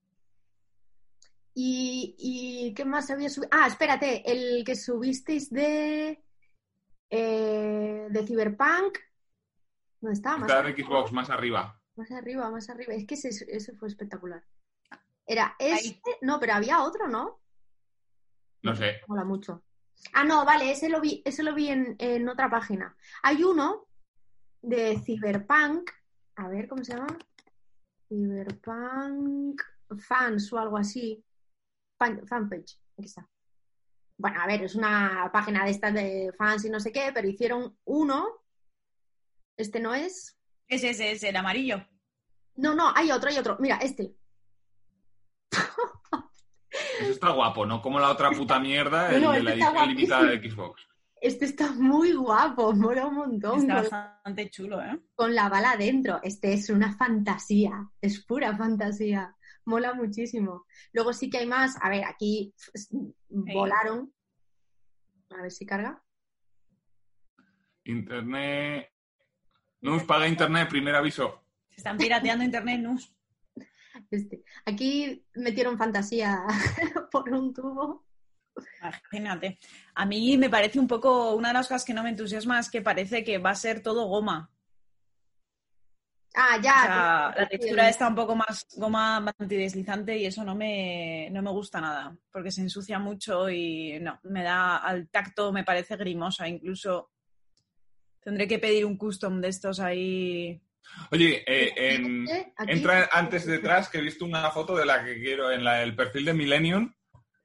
¿Y, y qué más había subido? Ah, espérate, el que subisteis de. eh, de Cyberpunk. ¿Dónde está? Más Está Xbox más arriba. más arriba, más arriba. Es que ese, ese fue espectacular. Era este. No, pero había otro, ¿no? No sé. Mola mucho. Ah, no, vale, ese lo vi, ese lo vi en, en otra página. Hay uno de Cyberpunk. A ver, ¿cómo se llama? Cyberpunk Fans o algo así. Fan- fanpage. Aquí está. Bueno, a ver, es una página de estas de fans y no sé qué, pero hicieron uno. Este no es. Ese, ese, ese, el amarillo. No, no, hay otro, hay otro. Mira, este. Eso está guapo, ¿no? Como la otra puta mierda, el no, de este la edición limitada de. Xbox. Este está muy guapo, mola un montón. Está con- bastante chulo, ¿eh? con la bala dentro. Este es una fantasía, es pura fantasía. Mola muchísimo. Luego sí que hay más. A ver, aquí pues, volaron. A ver si carga. Internet. Nus paga internet, primer aviso. Se están pirateando internet, Nus. Este. Aquí metieron fantasía *laughs* por un tubo. Imagínate. A mí me parece un poco, una de las cosas que no me entusiasma es que parece que va a ser todo goma. Ah, O ya. la textura está un poco más goma antideslizante y eso no me, no me gusta nada, porque se ensucia mucho y no, me da al tacto, me parece grimosa. Incluso tendré que pedir un custom de estos ahí. Oye, eh, en- entra antes detrás que he visto una foto de la que quiero en la- el perfil de Millennium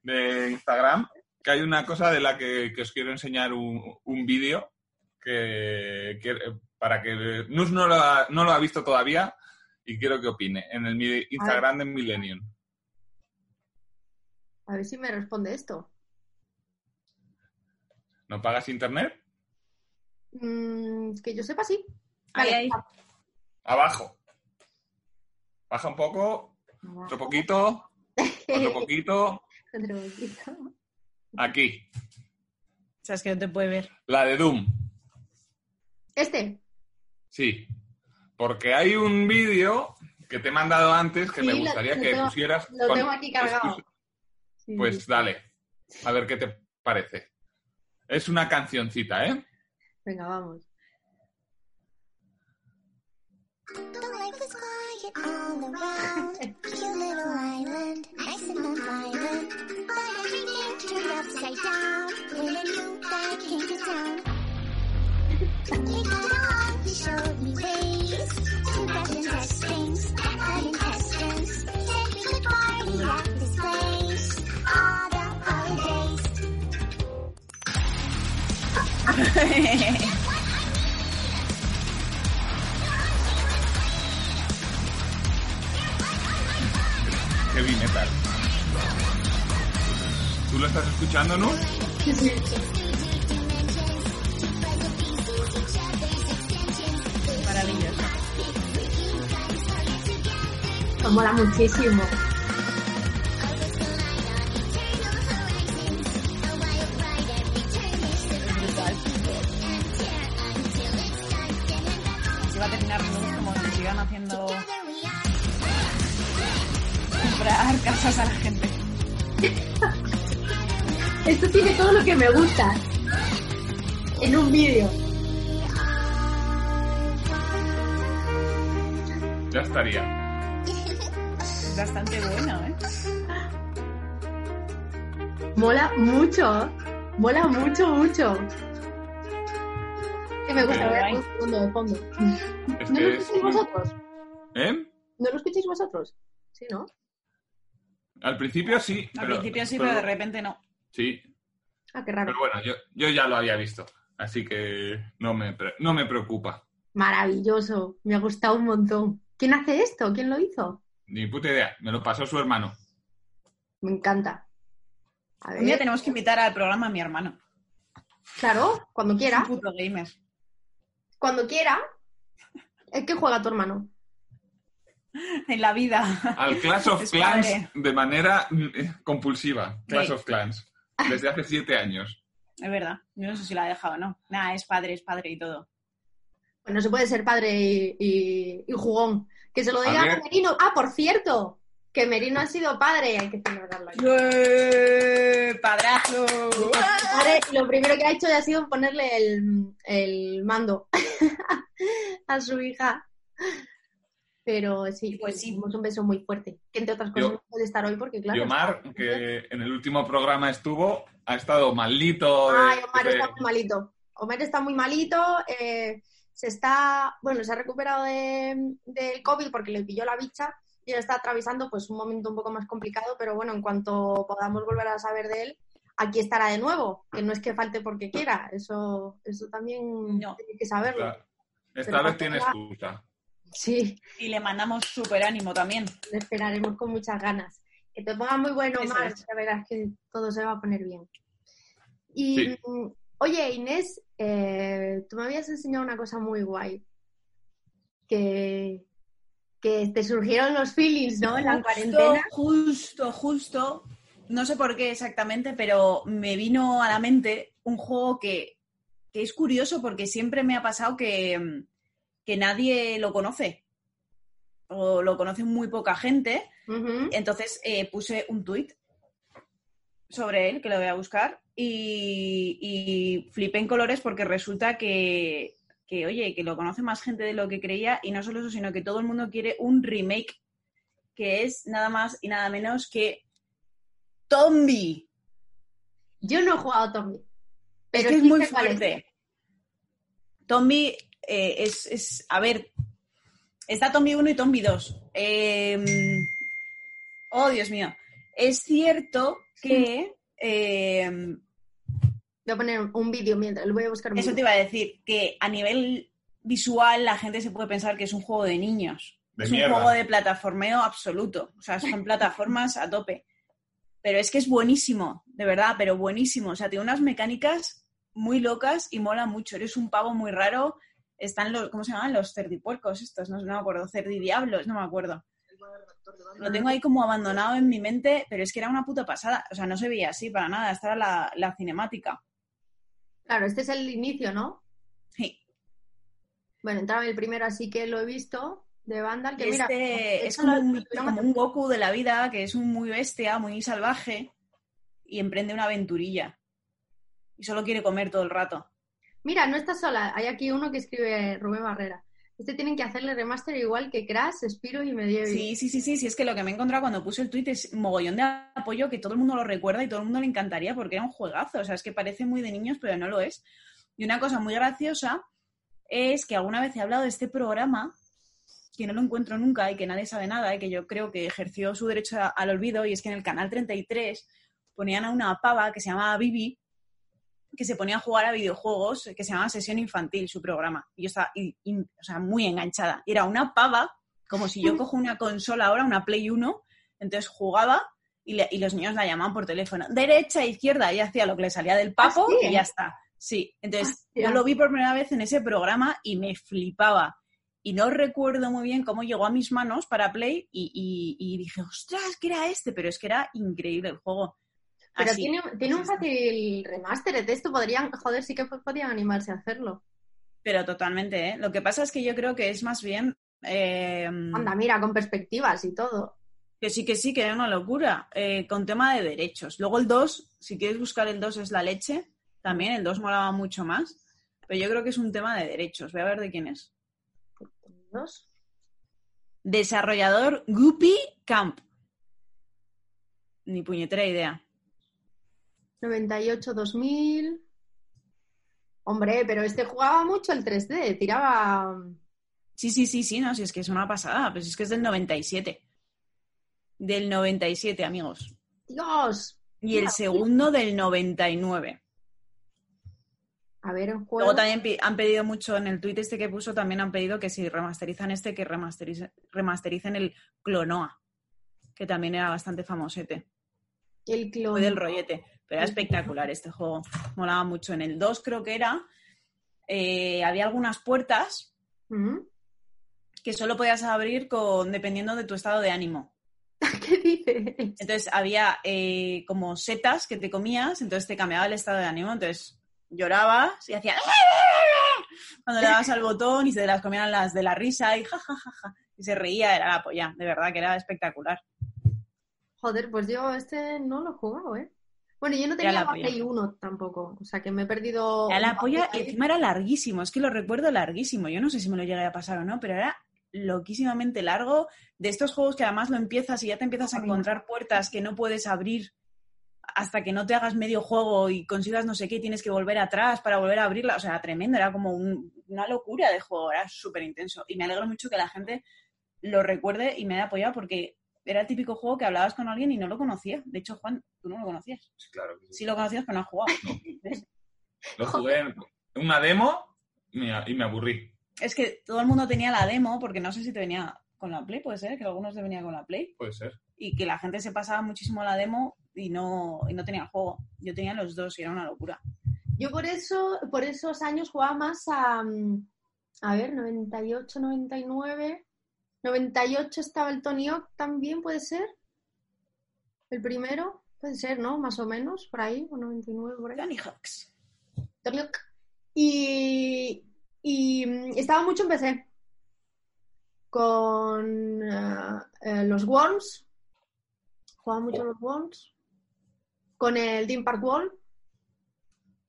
de Instagram, que hay una cosa de la que, que os quiero enseñar un, un vídeo que, que- para que Nus no lo, ha, no lo ha visto todavía y quiero que opine en el Instagram de Millennium. A ver si me responde esto. ¿No pagas internet? Mm, que yo sepa, sí. Ahí, Vale, ahí. Abajo. Baja un poco, otro poquito, otro poquito, *laughs* Otro poquito. O aquí. sea, es que no te puede ver. La de Doom. Este. Sí, porque hay un vídeo que te he mandado antes que Sí, me gustaría lo que tengo- pusieras. Lo tengo aquí cargado. Sí, Pues sí. dale, a ver qué te parece. Es una cancioncita, ¿eh? Venga, vamos. The life is quiet all around. Cute little island, nice and non-violent. But everything turned upside down when a new guy came to town. He got along, he showed me ways to get intestines, cut intestines. Said we could party at this place all the holidays. *laughs* metal. ¿Tú lo estás escuchando, no? Maravilloso. Me mola muchísimo. Esto tiene todo lo que me gusta. En un vídeo. Ya estaría. Es bastante bueno, ¿eh? Mola mucho. Mola mucho, mucho. Que me gusta Pero ver un fondo de fondo. Es ¿No lo es escucháis vosotros? ¿Eh? ¿No lo escucháis vosotros? Sí, ¿no? Al principio sí. Al pero- principio sí, pero de repente no. Sí, Ah, qué raro. pero bueno, yo, yo ya lo había visto. Así que no me, no me preocupa. Maravilloso. Me ha gustado un montón. ¿Quién hace esto? ¿Quién lo hizo? Ni puta idea. Me lo pasó su hermano. Me encanta. A Un día tenemos que invitar al programa a mi hermano. claro, cuando Un quiera. puto gamer. Cuando quiera. ¿Es que juega tu hermano? *laughs* En la vida. Al Clash of Es Clans padre. de manera eh, compulsiva. Clash Sí. of Clans. Desde hace siete años. *laughs* Es verdad. Yo no sé si la ha dejado o no. Nada, es padre, es padre y todo. Pues no se puede ser padre y, y- y jugón. Que se lo diga A. Merino. Ah, por cierto, que Merino ha sido padre. Hay que celebrarlo. aquí. ¡Eh! ¡Padrazo! Padre, lo primero que ha hecho ya ha sido ponerle el, el mando *laughs* a su hija. Pero sí, Pues pues sí. un beso muy fuerte. Que entre otras cosas Yo- no puede estar hoy porque, claro. y Omar, está- *laughs* que en el último programa estuvo, ha estado malito. de- Ay, Omar de- está muy malito. Omar está muy malito. eh, se está, bueno, se ha recuperado de- del COVID porque le pilló la bicha y está atravesando pues un momento un poco más complicado, pero bueno, en cuanto podamos volver a saber de él, aquí estará de nuevo, que no es que falte porque quiera, eso, eso también No. tiene que saberlo. Esta, esta vez tiene excusa. Sí, Y le mandamos súper ánimo también. le esperaremos con muchas ganas. Que te ponga muy bueno, Eso Omar, es. ya verás que todo se va a poner bien. Y, Sí. mm, oye, Inés, eh, tú me habías enseñado una cosa muy guay. Que, que te surgieron los feelings, ¿no? En la cuarentena. Justo, justo. No sé por qué exactamente, pero me vino a la mente un juego que, que es curioso porque siempre me ha pasado que, mm, que nadie lo conoce. O lo conoce muy poca gente. Entonces eh, puse un tuit sobre él, que lo voy a buscar, y, y flipé en colores porque resulta que, que, oye, que lo conoce más gente de lo que creía, y no solo eso, sino que todo el mundo quiere un remake que es nada más y nada menos que Tombi. Yo no he jugado a Tommy. Es Pero que es muy es. fuerte. Tombi eh, es, es, a ver, está Tombi 1 y Tombi 2. Eh, oh, Dios mío. Es cierto que... eh, Voy a poner un vídeo mientras, lo voy a buscar un eso te iba a decir, que a nivel visual la gente se puede pensar que es un juego de niños. De es mierda. un juego de plataformeo absoluto. O sea, son *laughs* plataformas a tope. Pero es que es buenísimo, de verdad, pero buenísimo. O sea, tiene unas mecánicas muy locas y mola mucho. Eres un pavo muy raro. Están los, ¿cómo se llaman? Los cerdipuercos estos, no, no me acuerdo. Cerdidiablos, no me acuerdo. Lo tengo ahí como abandonado en mi mente, pero es que era una puta pasada. O sea, no se veía así para nada. Esta era la, la cinemática. Claro, este es el inicio, ¿no? Sí. Bueno, entraba el primero, así que lo he visto de Vandal. Que mira, Este es como lo- un, como un Goku de la vida, que es un muy bestia, muy salvaje, y emprende una aventurilla. Y solo quiere comer todo el rato. Mira, no estás sola. Hay aquí uno que escribe Rubén Barrera. Este tienen que hacerle remaster igual que Crash, Spiro y Medieval. Sí, sí, sí, sí, sí, es que lo que me he encontrado cuando puse el tweet es mogollón de apoyo que todo el mundo lo recuerda y todo el mundo le encantaría porque era un juegazo, o sea, es que parece muy de niños, pero no lo es. Y una cosa muy graciosa es que alguna vez he hablado de este programa que no lo encuentro nunca y que nadie sabe nada y que yo creo que ejerció su derecho al olvido y es que en el canal 33 ponían a una pava que se llamaba Bibi que se ponía a jugar a videojuegos que se llamaba Sesión Infantil, su programa. Y yo estaba in- in- o sea, muy enganchada. Era una pava, como si yo *laughs* cojo una consola ahora, una Play 1, entonces jugaba y, le- y los niños la llamaban por teléfono. Derecha, izquierda, y hacía lo que le salía del papo ¿Ah, sí? y ya está. Sí, entonces Hostia. yo lo vi por primera vez en ese programa y me flipaba. Y no recuerdo muy bien cómo llegó a mis manos para Play y, y- y dije, ostras, que era este, pero es que era increíble el juego. Pero Así. tiene, tiene un fácil remaster de esto, podrían, joder, sí que podrían animarse a hacerlo. Pero totalmente, ¿eh? Lo que pasa es que yo creo que es más bien... eh, Anda, mira, con perspectivas y todo. que sí, que sí, que era una locura. eh, con tema de derechos. Luego el 2, si quieres buscar el 2 es la leche. También el 2 molaba mucho más. Pero yo creo que es un tema de derechos. Voy a ver de quién es. Dos. Desarrollador Guppy Camp. Ni puñetera idea. 98, 2000. Hombre, pero este jugaba mucho el 3D, tiraba... Sí, sí, sí, sí, no, si es que es una pasada. Pero si es que es del 97. Del 97, amigos. Dios. Y el segundo del 99. A ver, en juego. Luego también han pedido mucho en el tuit este que puso, también han pedido que si remasterizan este, que remasterice- remastericen el Clonoa, que también era bastante famosete. El clon. Fue del rollete, pero era espectacular este juego. Molaba mucho. En el 2 creo que era, eh, había algunas puertas que solo podías abrir con dependiendo de tu estado de ánimo. *laughs* ¿Qué dices? Entonces había eh, como setas que te comías, entonces te cambiaba el estado de ánimo, entonces llorabas y hacía *laughs* cuando le dabas al botón y se las comían las de la risa y ja, ja, ja, ja, y se reía, era la polla, de verdad que era espectacular. Joder, pues yo este no lo he jugado, ¿eh? Bueno, yo no tenía la. Play 1 tampoco, o sea que me he perdido... Era la polla y encima era larguísimo, es que lo recuerdo larguísimo, yo no sé si me lo llegué a pasar o no, pero era loquísimamente largo, de estos juegos que además lo empiezas y ya te empiezas a encontrar puertas que no puedes abrir hasta que no te hagas medio juego y consigas no sé qué, tienes que volver atrás para volver a abrirla, o sea, tremendo, era como un- una locura de juego, era súper intenso y me alegro mucho que la gente lo recuerde y me haya apoyado porque era el típico juego que hablabas con alguien y no lo conocía. De hecho, Juan, tú no lo conocías. Sí, claro. que sí. Sí lo conocías, pero no has jugado. *laughs* Lo jugué en una demo y me, y me aburrí. Es que todo el mundo tenía la demo, porque no sé si te venía con la Play, puede ser, que algunos te venía con la Play, Puede ser. y que la gente se pasaba muchísimo la demo y no, y no tenía el juego. Yo tenía los dos y era una locura. Yo por eso, por esos años jugaba más a... mm, A ver, 98, 99... 98 estaba el Tony Hawk también, ¿puede ser? El primero, puede ser, ¿no? Más o menos, por ahí, o 99, por ahí. Tony Hawks. Tony Hawk. Y, y mm, estaba mucho en PC. Con eh, eh, los Worms. Jugaba mucho los Worms. Con el Team Park Wall.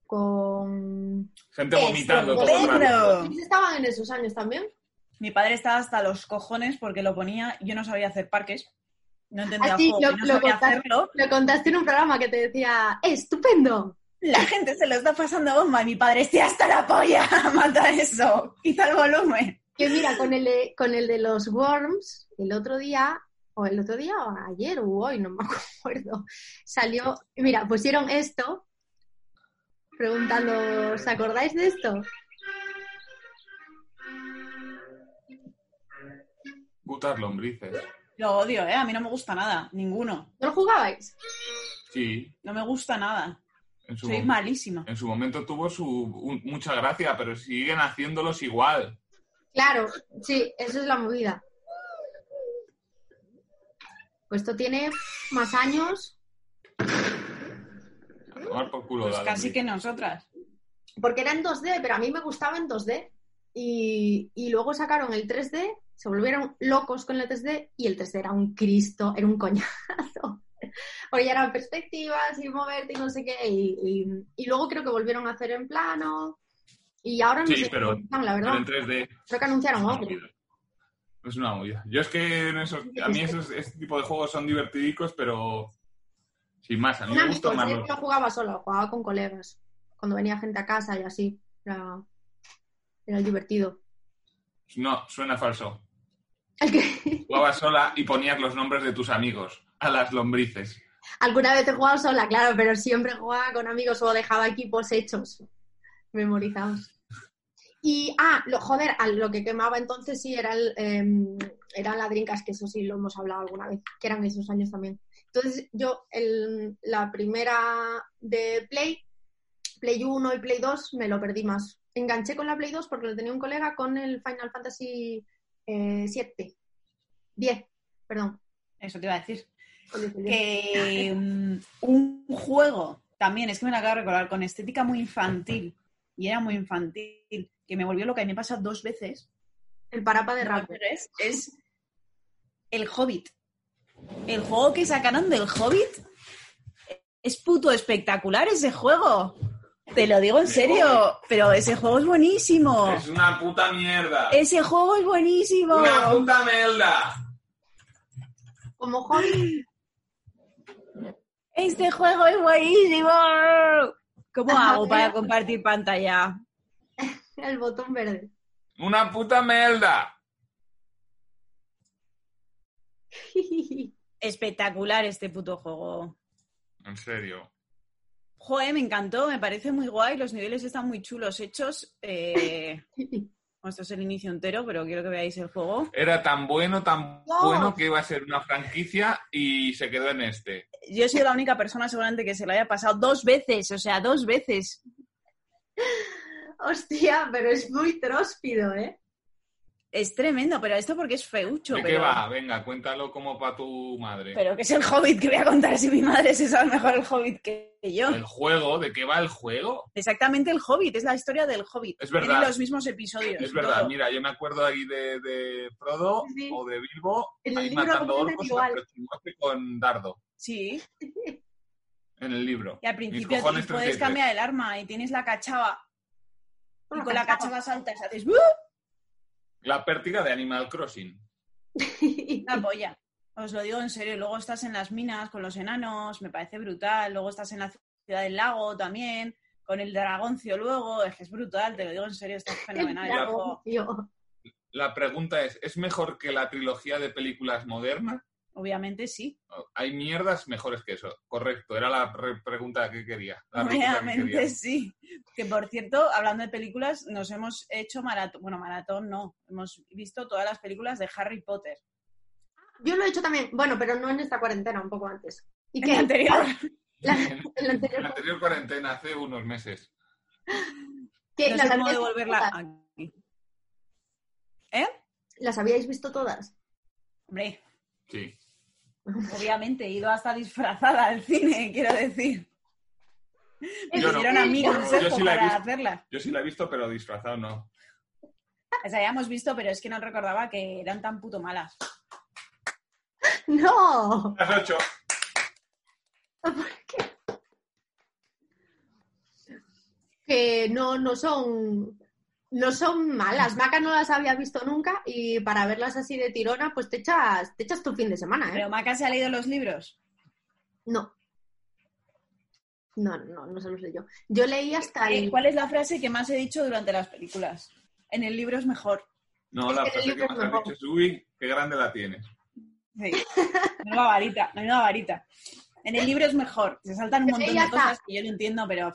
Con... Gente vomitando todo el rato. ¡Pedro! ¿Ustedes estaban en esos años también? Mi padre estaba hasta los cojones porque lo ponía, yo no sabía hacer parques, no entendía Ah, el sí, juego, lo- no lo sabía contaste. hacerlo. Lo contaste en un programa que te decía, ¡estupendo! La gente se lo está pasando bomba y mi padre, ¡estoy hasta la polla! *laughs* ¡Mata eso! ¡Quita el volumen! Que mira, con el, de, con el de los Worms, el otro día, o el otro día, o ayer, o hoy, no me *laughs* acuerdo, salió, mira, pusieron esto, preguntando, ¿os acordáis de esto? Putas lombrices. Lo odio, ¿eh? A mí no me gusta nada, ninguno. ¿No lo jugabais? Sí. No me gusta nada. Soy mom- malísima. en su momento tuvo su un- mucha gracia, pero siguen haciéndolos igual. Claro, sí, eso es la movida. Pues esto tiene más años, A tomar por culo Pues casi que nosotras. porque era en 2D, pero a mí me gustaba en 2D. Y, y luego sacaron el 3D, se volvieron locos con el 3D y el 3D era un Cristo, era un coñazo. *laughs* Porque ya eran perspectivas y moverte y no sé qué. Y, y- y luego creo que volvieron a hacer en plano. Y ahora no Sí, sé pero- cómo están, la Pero verdad. en 3D. Creo que anunciaron otro. Es una movida. Yo es que en esos, a mí esos, este tipo de juegos son divertidicos, pero sin más. A mí me gusta más. los- no jugaba solo, jugaba con colegas. Cuando venía gente a casa y así. Era, era divertido. No, suena falso. *laughs* Jugabas sola y ponías los nombres de tus amigos a las lombrices. alguna vez he jugado sola, claro, pero siempre jugaba con amigos o dejaba equipos hechos, memorizados. Y, ah, lo, joder, lo que quemaba entonces sí era el, em, eran las drinkas, que eso sí lo hemos hablado alguna vez, que eran esos años también. Entonces yo, el- la primera de Play, Play 1 y Play 2, me lo perdí más. Enganché con la Play 2 porque lo tenía un colega con el Final Fantasy eh, 7. 10, perdón. Eso te iba a decir. con el 10. Que mm, un juego, también, es que me lo acabo de recordar, con estética muy infantil, y era muy infantil, que me volvió loca y me pasa dos veces, El parapa de Rapo. es, es El Hobbit. El juego que sacaron del Hobbit es puto espectacular ese juego. Te lo digo en serio, pero ese juego es buenísimo. Es una puta mierda. Ese juego es buenísimo. Una puta mierda. Como hobby, Este juego es buenísimo. ¿Cómo hago para mira. compartir pantalla? *laughs* el botón verde. Una puta mierda. *laughs* Espectacular este puto juego. En serio. Joder, me encantó, me parece muy guay, los niveles están muy chulos hechos. Eh, *laughs* esto es el inicio entero, pero quiero que veáis el juego. Era tan bueno, tan No. bueno que iba a ser una franquicia y se quedó en este. Yo he sido la única persona seguramente que se lo haya pasado dos veces, o sea, dos veces. Hostia, pero es muy tróspido, ¿eh? Es tremendo, pero esto porque es feucho. ¿De qué pero, va? Venga, cuéntalo como para tu madre. pero que es el hobbit que voy a contar si mi madre se sabe mejor el hobbit que yo. ¿El juego? ¿De qué va el juego? Exactamente el hobbit, es la historia del hobbit. Es verdad. Tiene los mismos episodios. Es verdad, todo. mira, yo me acuerdo ahí de, de Frodo Sí. o de Bilbo En el ahí libro matando orcos con dardo Sí, en el libro. y al Mis principio cojones puedes 33. cambiar el arma y tienes la cachava. Y Una con la cachava. cachava saltas, haces ¡uh! La pértiga de Animal Crossing. *laughs* una polla. Os lo digo en serio. Luego estás en las minas con los enanos, me parece brutal. Luego estás en la ciudad del lago también, con el dragoncio luego. Es que es brutal, te lo digo en serio, está *laughs* fenomenal. tío. La pregunta es, ¿es mejor que la trilogía de películas modernas? Obviamente sí. Hay mierdas mejores que eso. Correcto, era la re- pregunta que quería. la réplica que quería. Obviamente sí. Que por cierto, hablando de películas, nos hemos hecho maratón. Bueno, maratón no. Hemos visto todas las películas de Harry Potter. Yo lo he hecho también, bueno, pero no en esta cuarentena, un poco antes. ¿Y En qué? la anterior. La- En *laughs* en la la anterior, cuarentena, hace unos meses. ¿qué? No ¿Las sé cómo habíais visto devolverla todas? aquí. ¿Eh? ¿Las habíais visto todas? Hombre, Sí. Obviamente, he ido hasta disfrazada al cine, quiero decir. Me Yo no. a mí Yo consejo sí la he para visto. hacerla. Yo sí la he visto, pero disfrazado no. Las habíamos visto, pero es que no recordaba que eran tan puto malas. ¡No! Las ocho. Que no, no son. No son malas. Maca no las había visto nunca y para verlas así de tirona, pues te echas, te echas tu fin de semana, ¿eh? ¿Pero Maca se ha leído los libros? No. No, no, no se los leí yo. Yo leí hasta Eh, el. ¿Cuál es la frase que más he dicho durante las películas? En el libro es mejor. No, Es la que frase que más has dicho es, uy, qué grande la tienes. Sí. Menuda varita, menuda varita. En el libro es mejor. Se saltan un Sí, montón de cosas que yo no entiendo, pero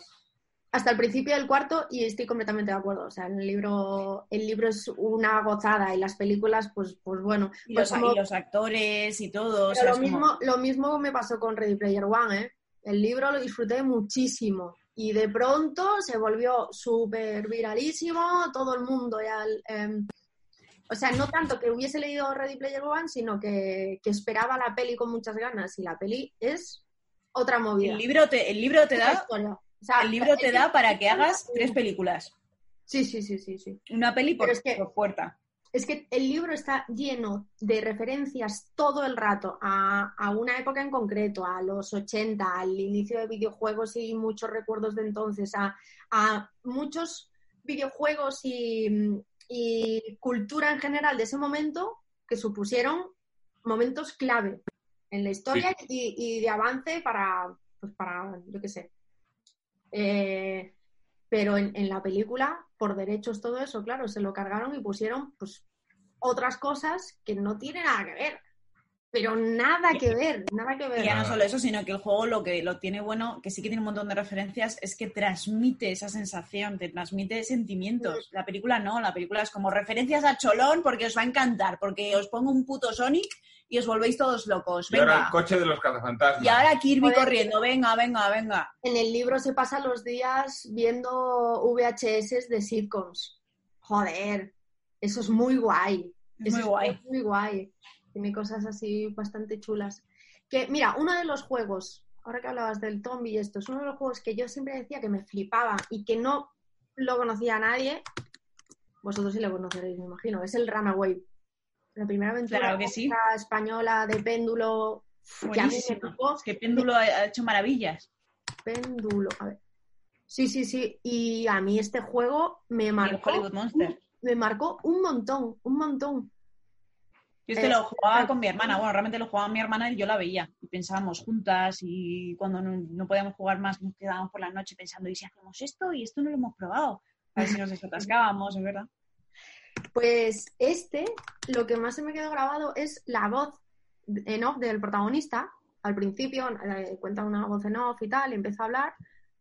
hasta el principio del cuarto y estoy completamente de acuerdo. O sea, el libro, el libro es una gozada y las películas, pues, pues bueno. y Pues los, como- y los actores y todo. o sea, lo como- mismo, lo mismo me pasó con Ready Player One, ¿eh? El libro lo disfruté muchísimo y de pronto se volvió súper viralísimo, todo el mundo ya... em, o sea, no tanto que hubiese leído Ready Player One, sino que, que esperaba la peli con muchas ganas y la peli es otra movida. el libro te, el libro te da, historia. O sea, el libro te da para que hagas tres películas. Sí, sí, sí, sí, sí. Una peli por, es que- por puerta. Es que el libro está lleno de referencias todo el rato a, a una época en concreto, a los 80, al inicio de videojuegos y muchos recuerdos de entonces, a, a muchos videojuegos y, y cultura en general de ese momento que supusieron momentos clave en la historia y, y de avance para, pues para, yo qué sé. Eh, pero en, en la película, por derechos, todo eso, claro, se lo cargaron y pusieron pues otras cosas que no tienen nada que ver. Pero nada que ver, nada que Y ver. ya no solo eso, sino que el juego lo que lo tiene bueno, que sí que tiene un montón de referencias, es que transmite esa sensación, te transmite sentimientos. La película no, la película es como referencias a Cholón porque os va a encantar, porque os pongo un puto Sonic y os volvéis todos locos. Y ahora Venga. el coche de los cazafantasmas. Y ahora Kirby corriendo, venga, venga, venga. En el libro se pasan los días viendo VHS de sitcoms. Joder, eso es muy guay. Es Eso muy guay. muy guay. Tiene cosas así bastante chulas. Que, mira, uno de los juegos, ahora que hablabas del Tomb y esto, es uno de los juegos que yo siempre decía que me flipaba y que no lo conocía a nadie. Vosotros sí lo conoceréis, me imagino. Es el Runaway. La primera aventura Claro que sí. gráfica española de péndulo. Que a mí me Buenísimo. tocó Es que Péndulo ha hecho maravillas. péndulo. A ver. Sí, sí, sí. Y a mí este juego me marcó, Hollywood Monster. me marcó un montón, un montón. Yo este lo jugaba con mi hermana. Bueno, realmente lo jugaba mi hermana y yo la veía. Y pensábamos juntas y cuando no, no podíamos jugar más nos quedábamos por la noche pensando, ¿y si hacemos esto? Y esto no lo hemos probado. A ver si nos desatascábamos, es verdad. Pues este, lo que más se me quedó grabado es la voz en off del protagonista. Al principio eh, cuenta una voz en off y tal, y empieza a hablar.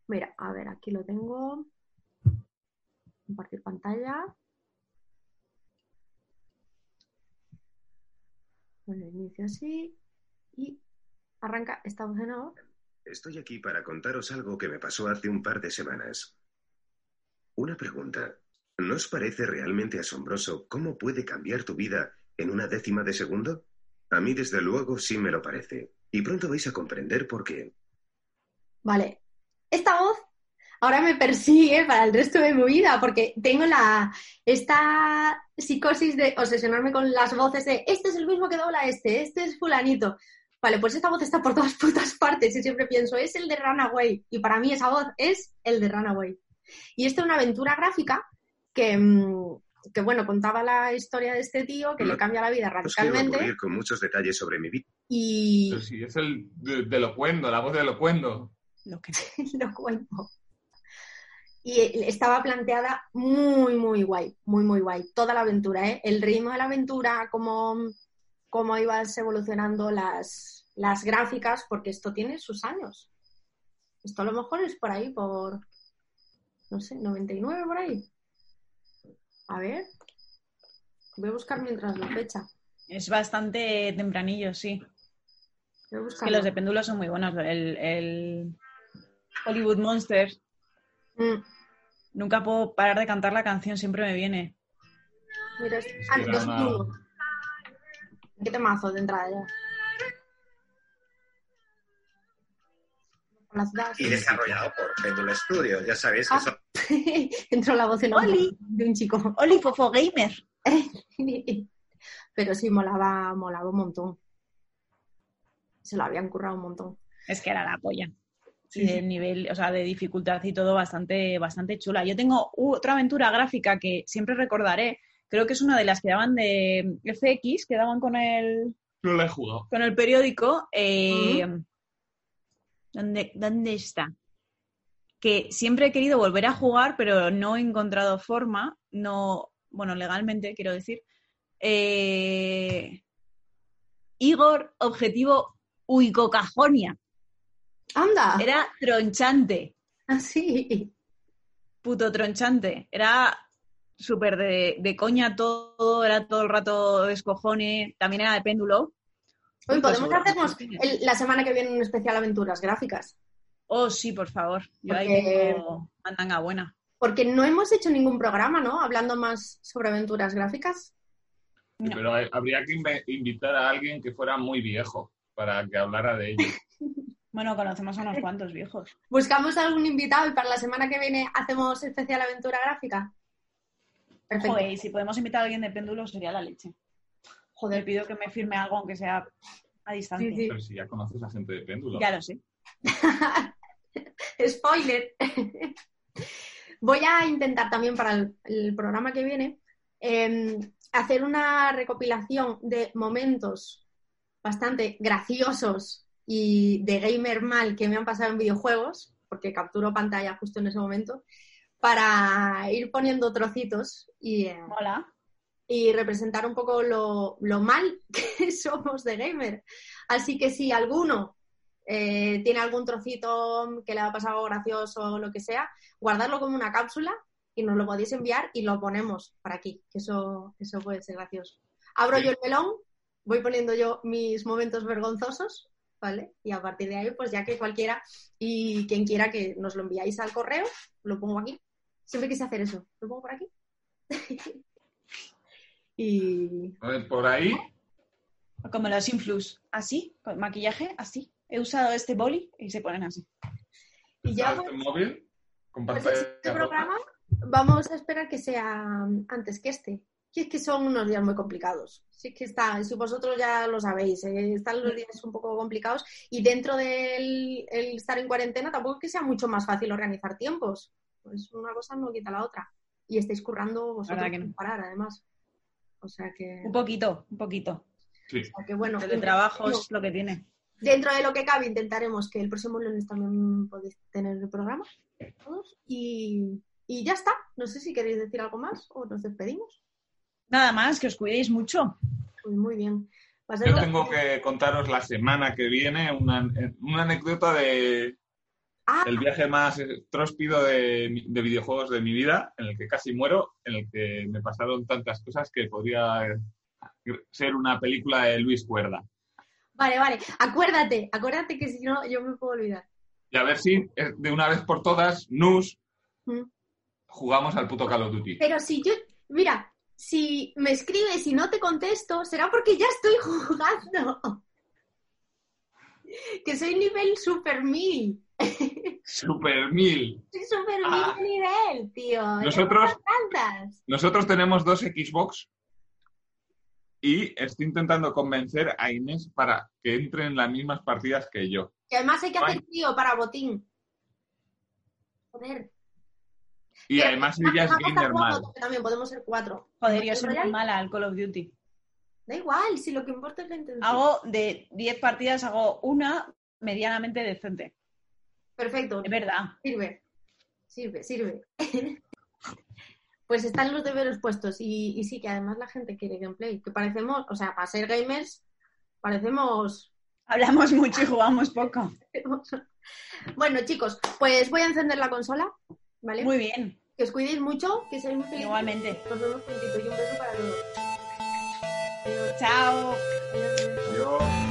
Mira, a ver, aquí lo tengo. Compartir pantalla. Bueno, inicio así. Y arranca esta voz en off. Estoy aquí para contaros algo que me pasó hace un par de semanas. Una pregunta. ¿No os parece realmente asombroso cómo puede cambiar tu vida en una décima de segundo? A mí, desde luego, sí me lo parece. Y pronto vais a comprender por qué. Vale, esta voz ahora me persigue para el resto de mi vida porque tengo la esta psicosis de obsesionarme con las voces de este es el mismo que dobla este, este es fulanito. Vale, pues esta voz está por todas putas partes y siempre pienso, es el de Runaway. Y para mí esa voz es el de Runaway. Y esta es una aventura gráfica que, mm, que, bueno, contaba la historia de este tío que No- le cambia la vida quiero radicalmente con muchos detalles sobre mi vida. y Pero sí, es el de, de Locuendo, la voz de Locuendo. Lo que... *laughs* lo cuento. Y estaba planteada muy, muy guay, muy, muy guay. Toda la aventura, ¿eh? El ritmo de la aventura, cómo, cómo ibas evolucionando las, las gráficas, porque esto tiene sus años. Esto a lo mejor es por ahí, por, no sé, 99 por ahí. A ver. Voy a buscar mientras la fecha. Es bastante tempranillo, sí. Voy a Es que los de péndulo son muy buenos. El, el Hollywood Monsters. Mm, Nunca puedo parar de cantar la canción, siempre me viene. mira, es- ah, Era 2001. una- ¿Qué temazo de entrada ya? Y desarrollado por Pendulum Studios. Ya sabéis que Ah. son *laughs* Entró la voz en Oli. de un chico. Oli Fofo Gamer. *laughs* Pero sí, molaba, molaba un montón. Se lo habían currado un montón. Es que era la polla. Sí. de nivel, o sea, de dificultad y todo bastante, bastante chula. Yo tengo otra aventura gráfica que siempre recordaré. Creo que es una de las que daban de FX, que daban con el, No la he jugado. con el periódico. eh, ¿dónde, ¿Dónde está? Que siempre he querido volver a jugar, pero no he encontrado forma. No, bueno, legalmente quiero decir. Eh, Igor, objetivo Uicocajonia. ¡Anda! Era tronchante. Así. puto tronchante. Era súper de, de coña todo, era todo el rato descojone. También era de péndulo. Hoy Uy, podemos hacernos el- la semana que viene un especial aventuras gráficas. Oh, sí, por favor. Yo ahí Porque- tengo mandanga buena. Porque no hemos hecho ningún programa, ¿no? Hablando más sobre aventuras gráficas. Sí, No. Pero hay- habría que invitar a alguien que fuera muy viejo para que hablara de ello. *laughs* Bueno, conocemos a unos cuantos viejos. Buscamos a algún invitado y para la semana que viene hacemos especial aventura gráfica. Perfecto. Joder, y si podemos invitar a alguien de péndulo sería la leche. Joder. pido que me firme algo, aunque sea a distancia. Sí, sí. Pero si ya conoces a gente de péndulo. Ya lo sé. *laughs* Spoiler. *laughs* Voy a intentar también para el, el programa que viene eh, hacer una recopilación de momentos bastante graciosos y de gamer mal que me han pasado en videojuegos, porque capturo pantalla justo en ese momento, para ir poniendo trocitos y, eh, Hola. Y representar un poco lo, lo mal *laughs* que somos de gamer. Así que si alguno eh, tiene algún trocito que le ha pasado gracioso o lo que sea, guardarlo como una cápsula y nos lo podéis enviar y lo ponemos para aquí, que eso, eso puede ser gracioso. Abro yo el melón, voy poniendo yo mis momentos vergonzosos, ¿vale? Y a partir de ahí, pues ya que cualquiera y quien quiera que nos lo enviáis al correo, lo pongo aquí. Siempre quise hacer eso, lo pongo por aquí. *laughs* y A ver, por ahí, Como los influx. Así, con maquillaje, así. He usado este boli y se ponen así. Y ya pues, este móvil con pues este rota. programa vamos a esperar que sea antes que este. Que es que son unos días muy complicados. Sí es que está, si vosotros ya lo sabéis, eh, están los días un poco complicados y dentro del el estar en cuarentena tampoco es que sea mucho más fácil organizar tiempos. Pues una cosa no quita la otra. Y estáis currando vosotros Verdad que no. sin parar, además. O sea que, Un poquito, un poquito. Sí. o sea que bueno. El trabajo es lo que tiene. Dentro de lo que cabe, intentaremos que el próximo lunes también podéis tener el programa. todos. Y, y ya está. No sé si queréis decir algo más o nos despedimos. Nada más, que os cuidéis mucho. Pues muy bien. Yo tengo que contaros la semana que viene una, una anécdota de Ah, el viaje más tróspido de, de videojuegos de mi vida, en el que casi muero, en el que me pasaron tantas cosas que podría ser una película de Luis Cuerda. vale, vale. Acuérdate, acuérdate que si no, yo me puedo olvidar. Y a ver si eh, de una vez por todas, Nus, Mm. jugamos al puto Call of Duty. Pero si yo, mira, si me escribes y no te contesto, será porque ya estoy *laughs* jugando. Que soy nivel super mil. *laughs* Super mil. Soy super mil Ah. de nivel, tío. Nosotros-. Nosotros tenemos dos Xbox y estoy intentando convencer a Inés para que entre en las mismas partidas que yo. Que además hay que hacer tío para botín. Joder. Y Pero además ella es gamer mal. También podemos ser cuatro. Joder, yo ¿Battle soy muy mala al Call of Duty. Da igual, si lo que importa es la intención. Hago de 10 partidas, hago una medianamente decente. Perfecto, Es verdad. sirve. Sirve, sirve. *laughs* pues están los deberes puestos y, y sí que además la gente quiere gameplay. Que parecemos, o sea, para ser gamers, parecemos Hablamos mucho y jugamos poco. *laughs* Bueno, chicos, pues voy a encender la consola, ¿vale? Muy bien, Que os cuidéis mucho, que seáis muy felices. igualmente. Nos vemos prontito y un beso para todos. Chao. Adiós.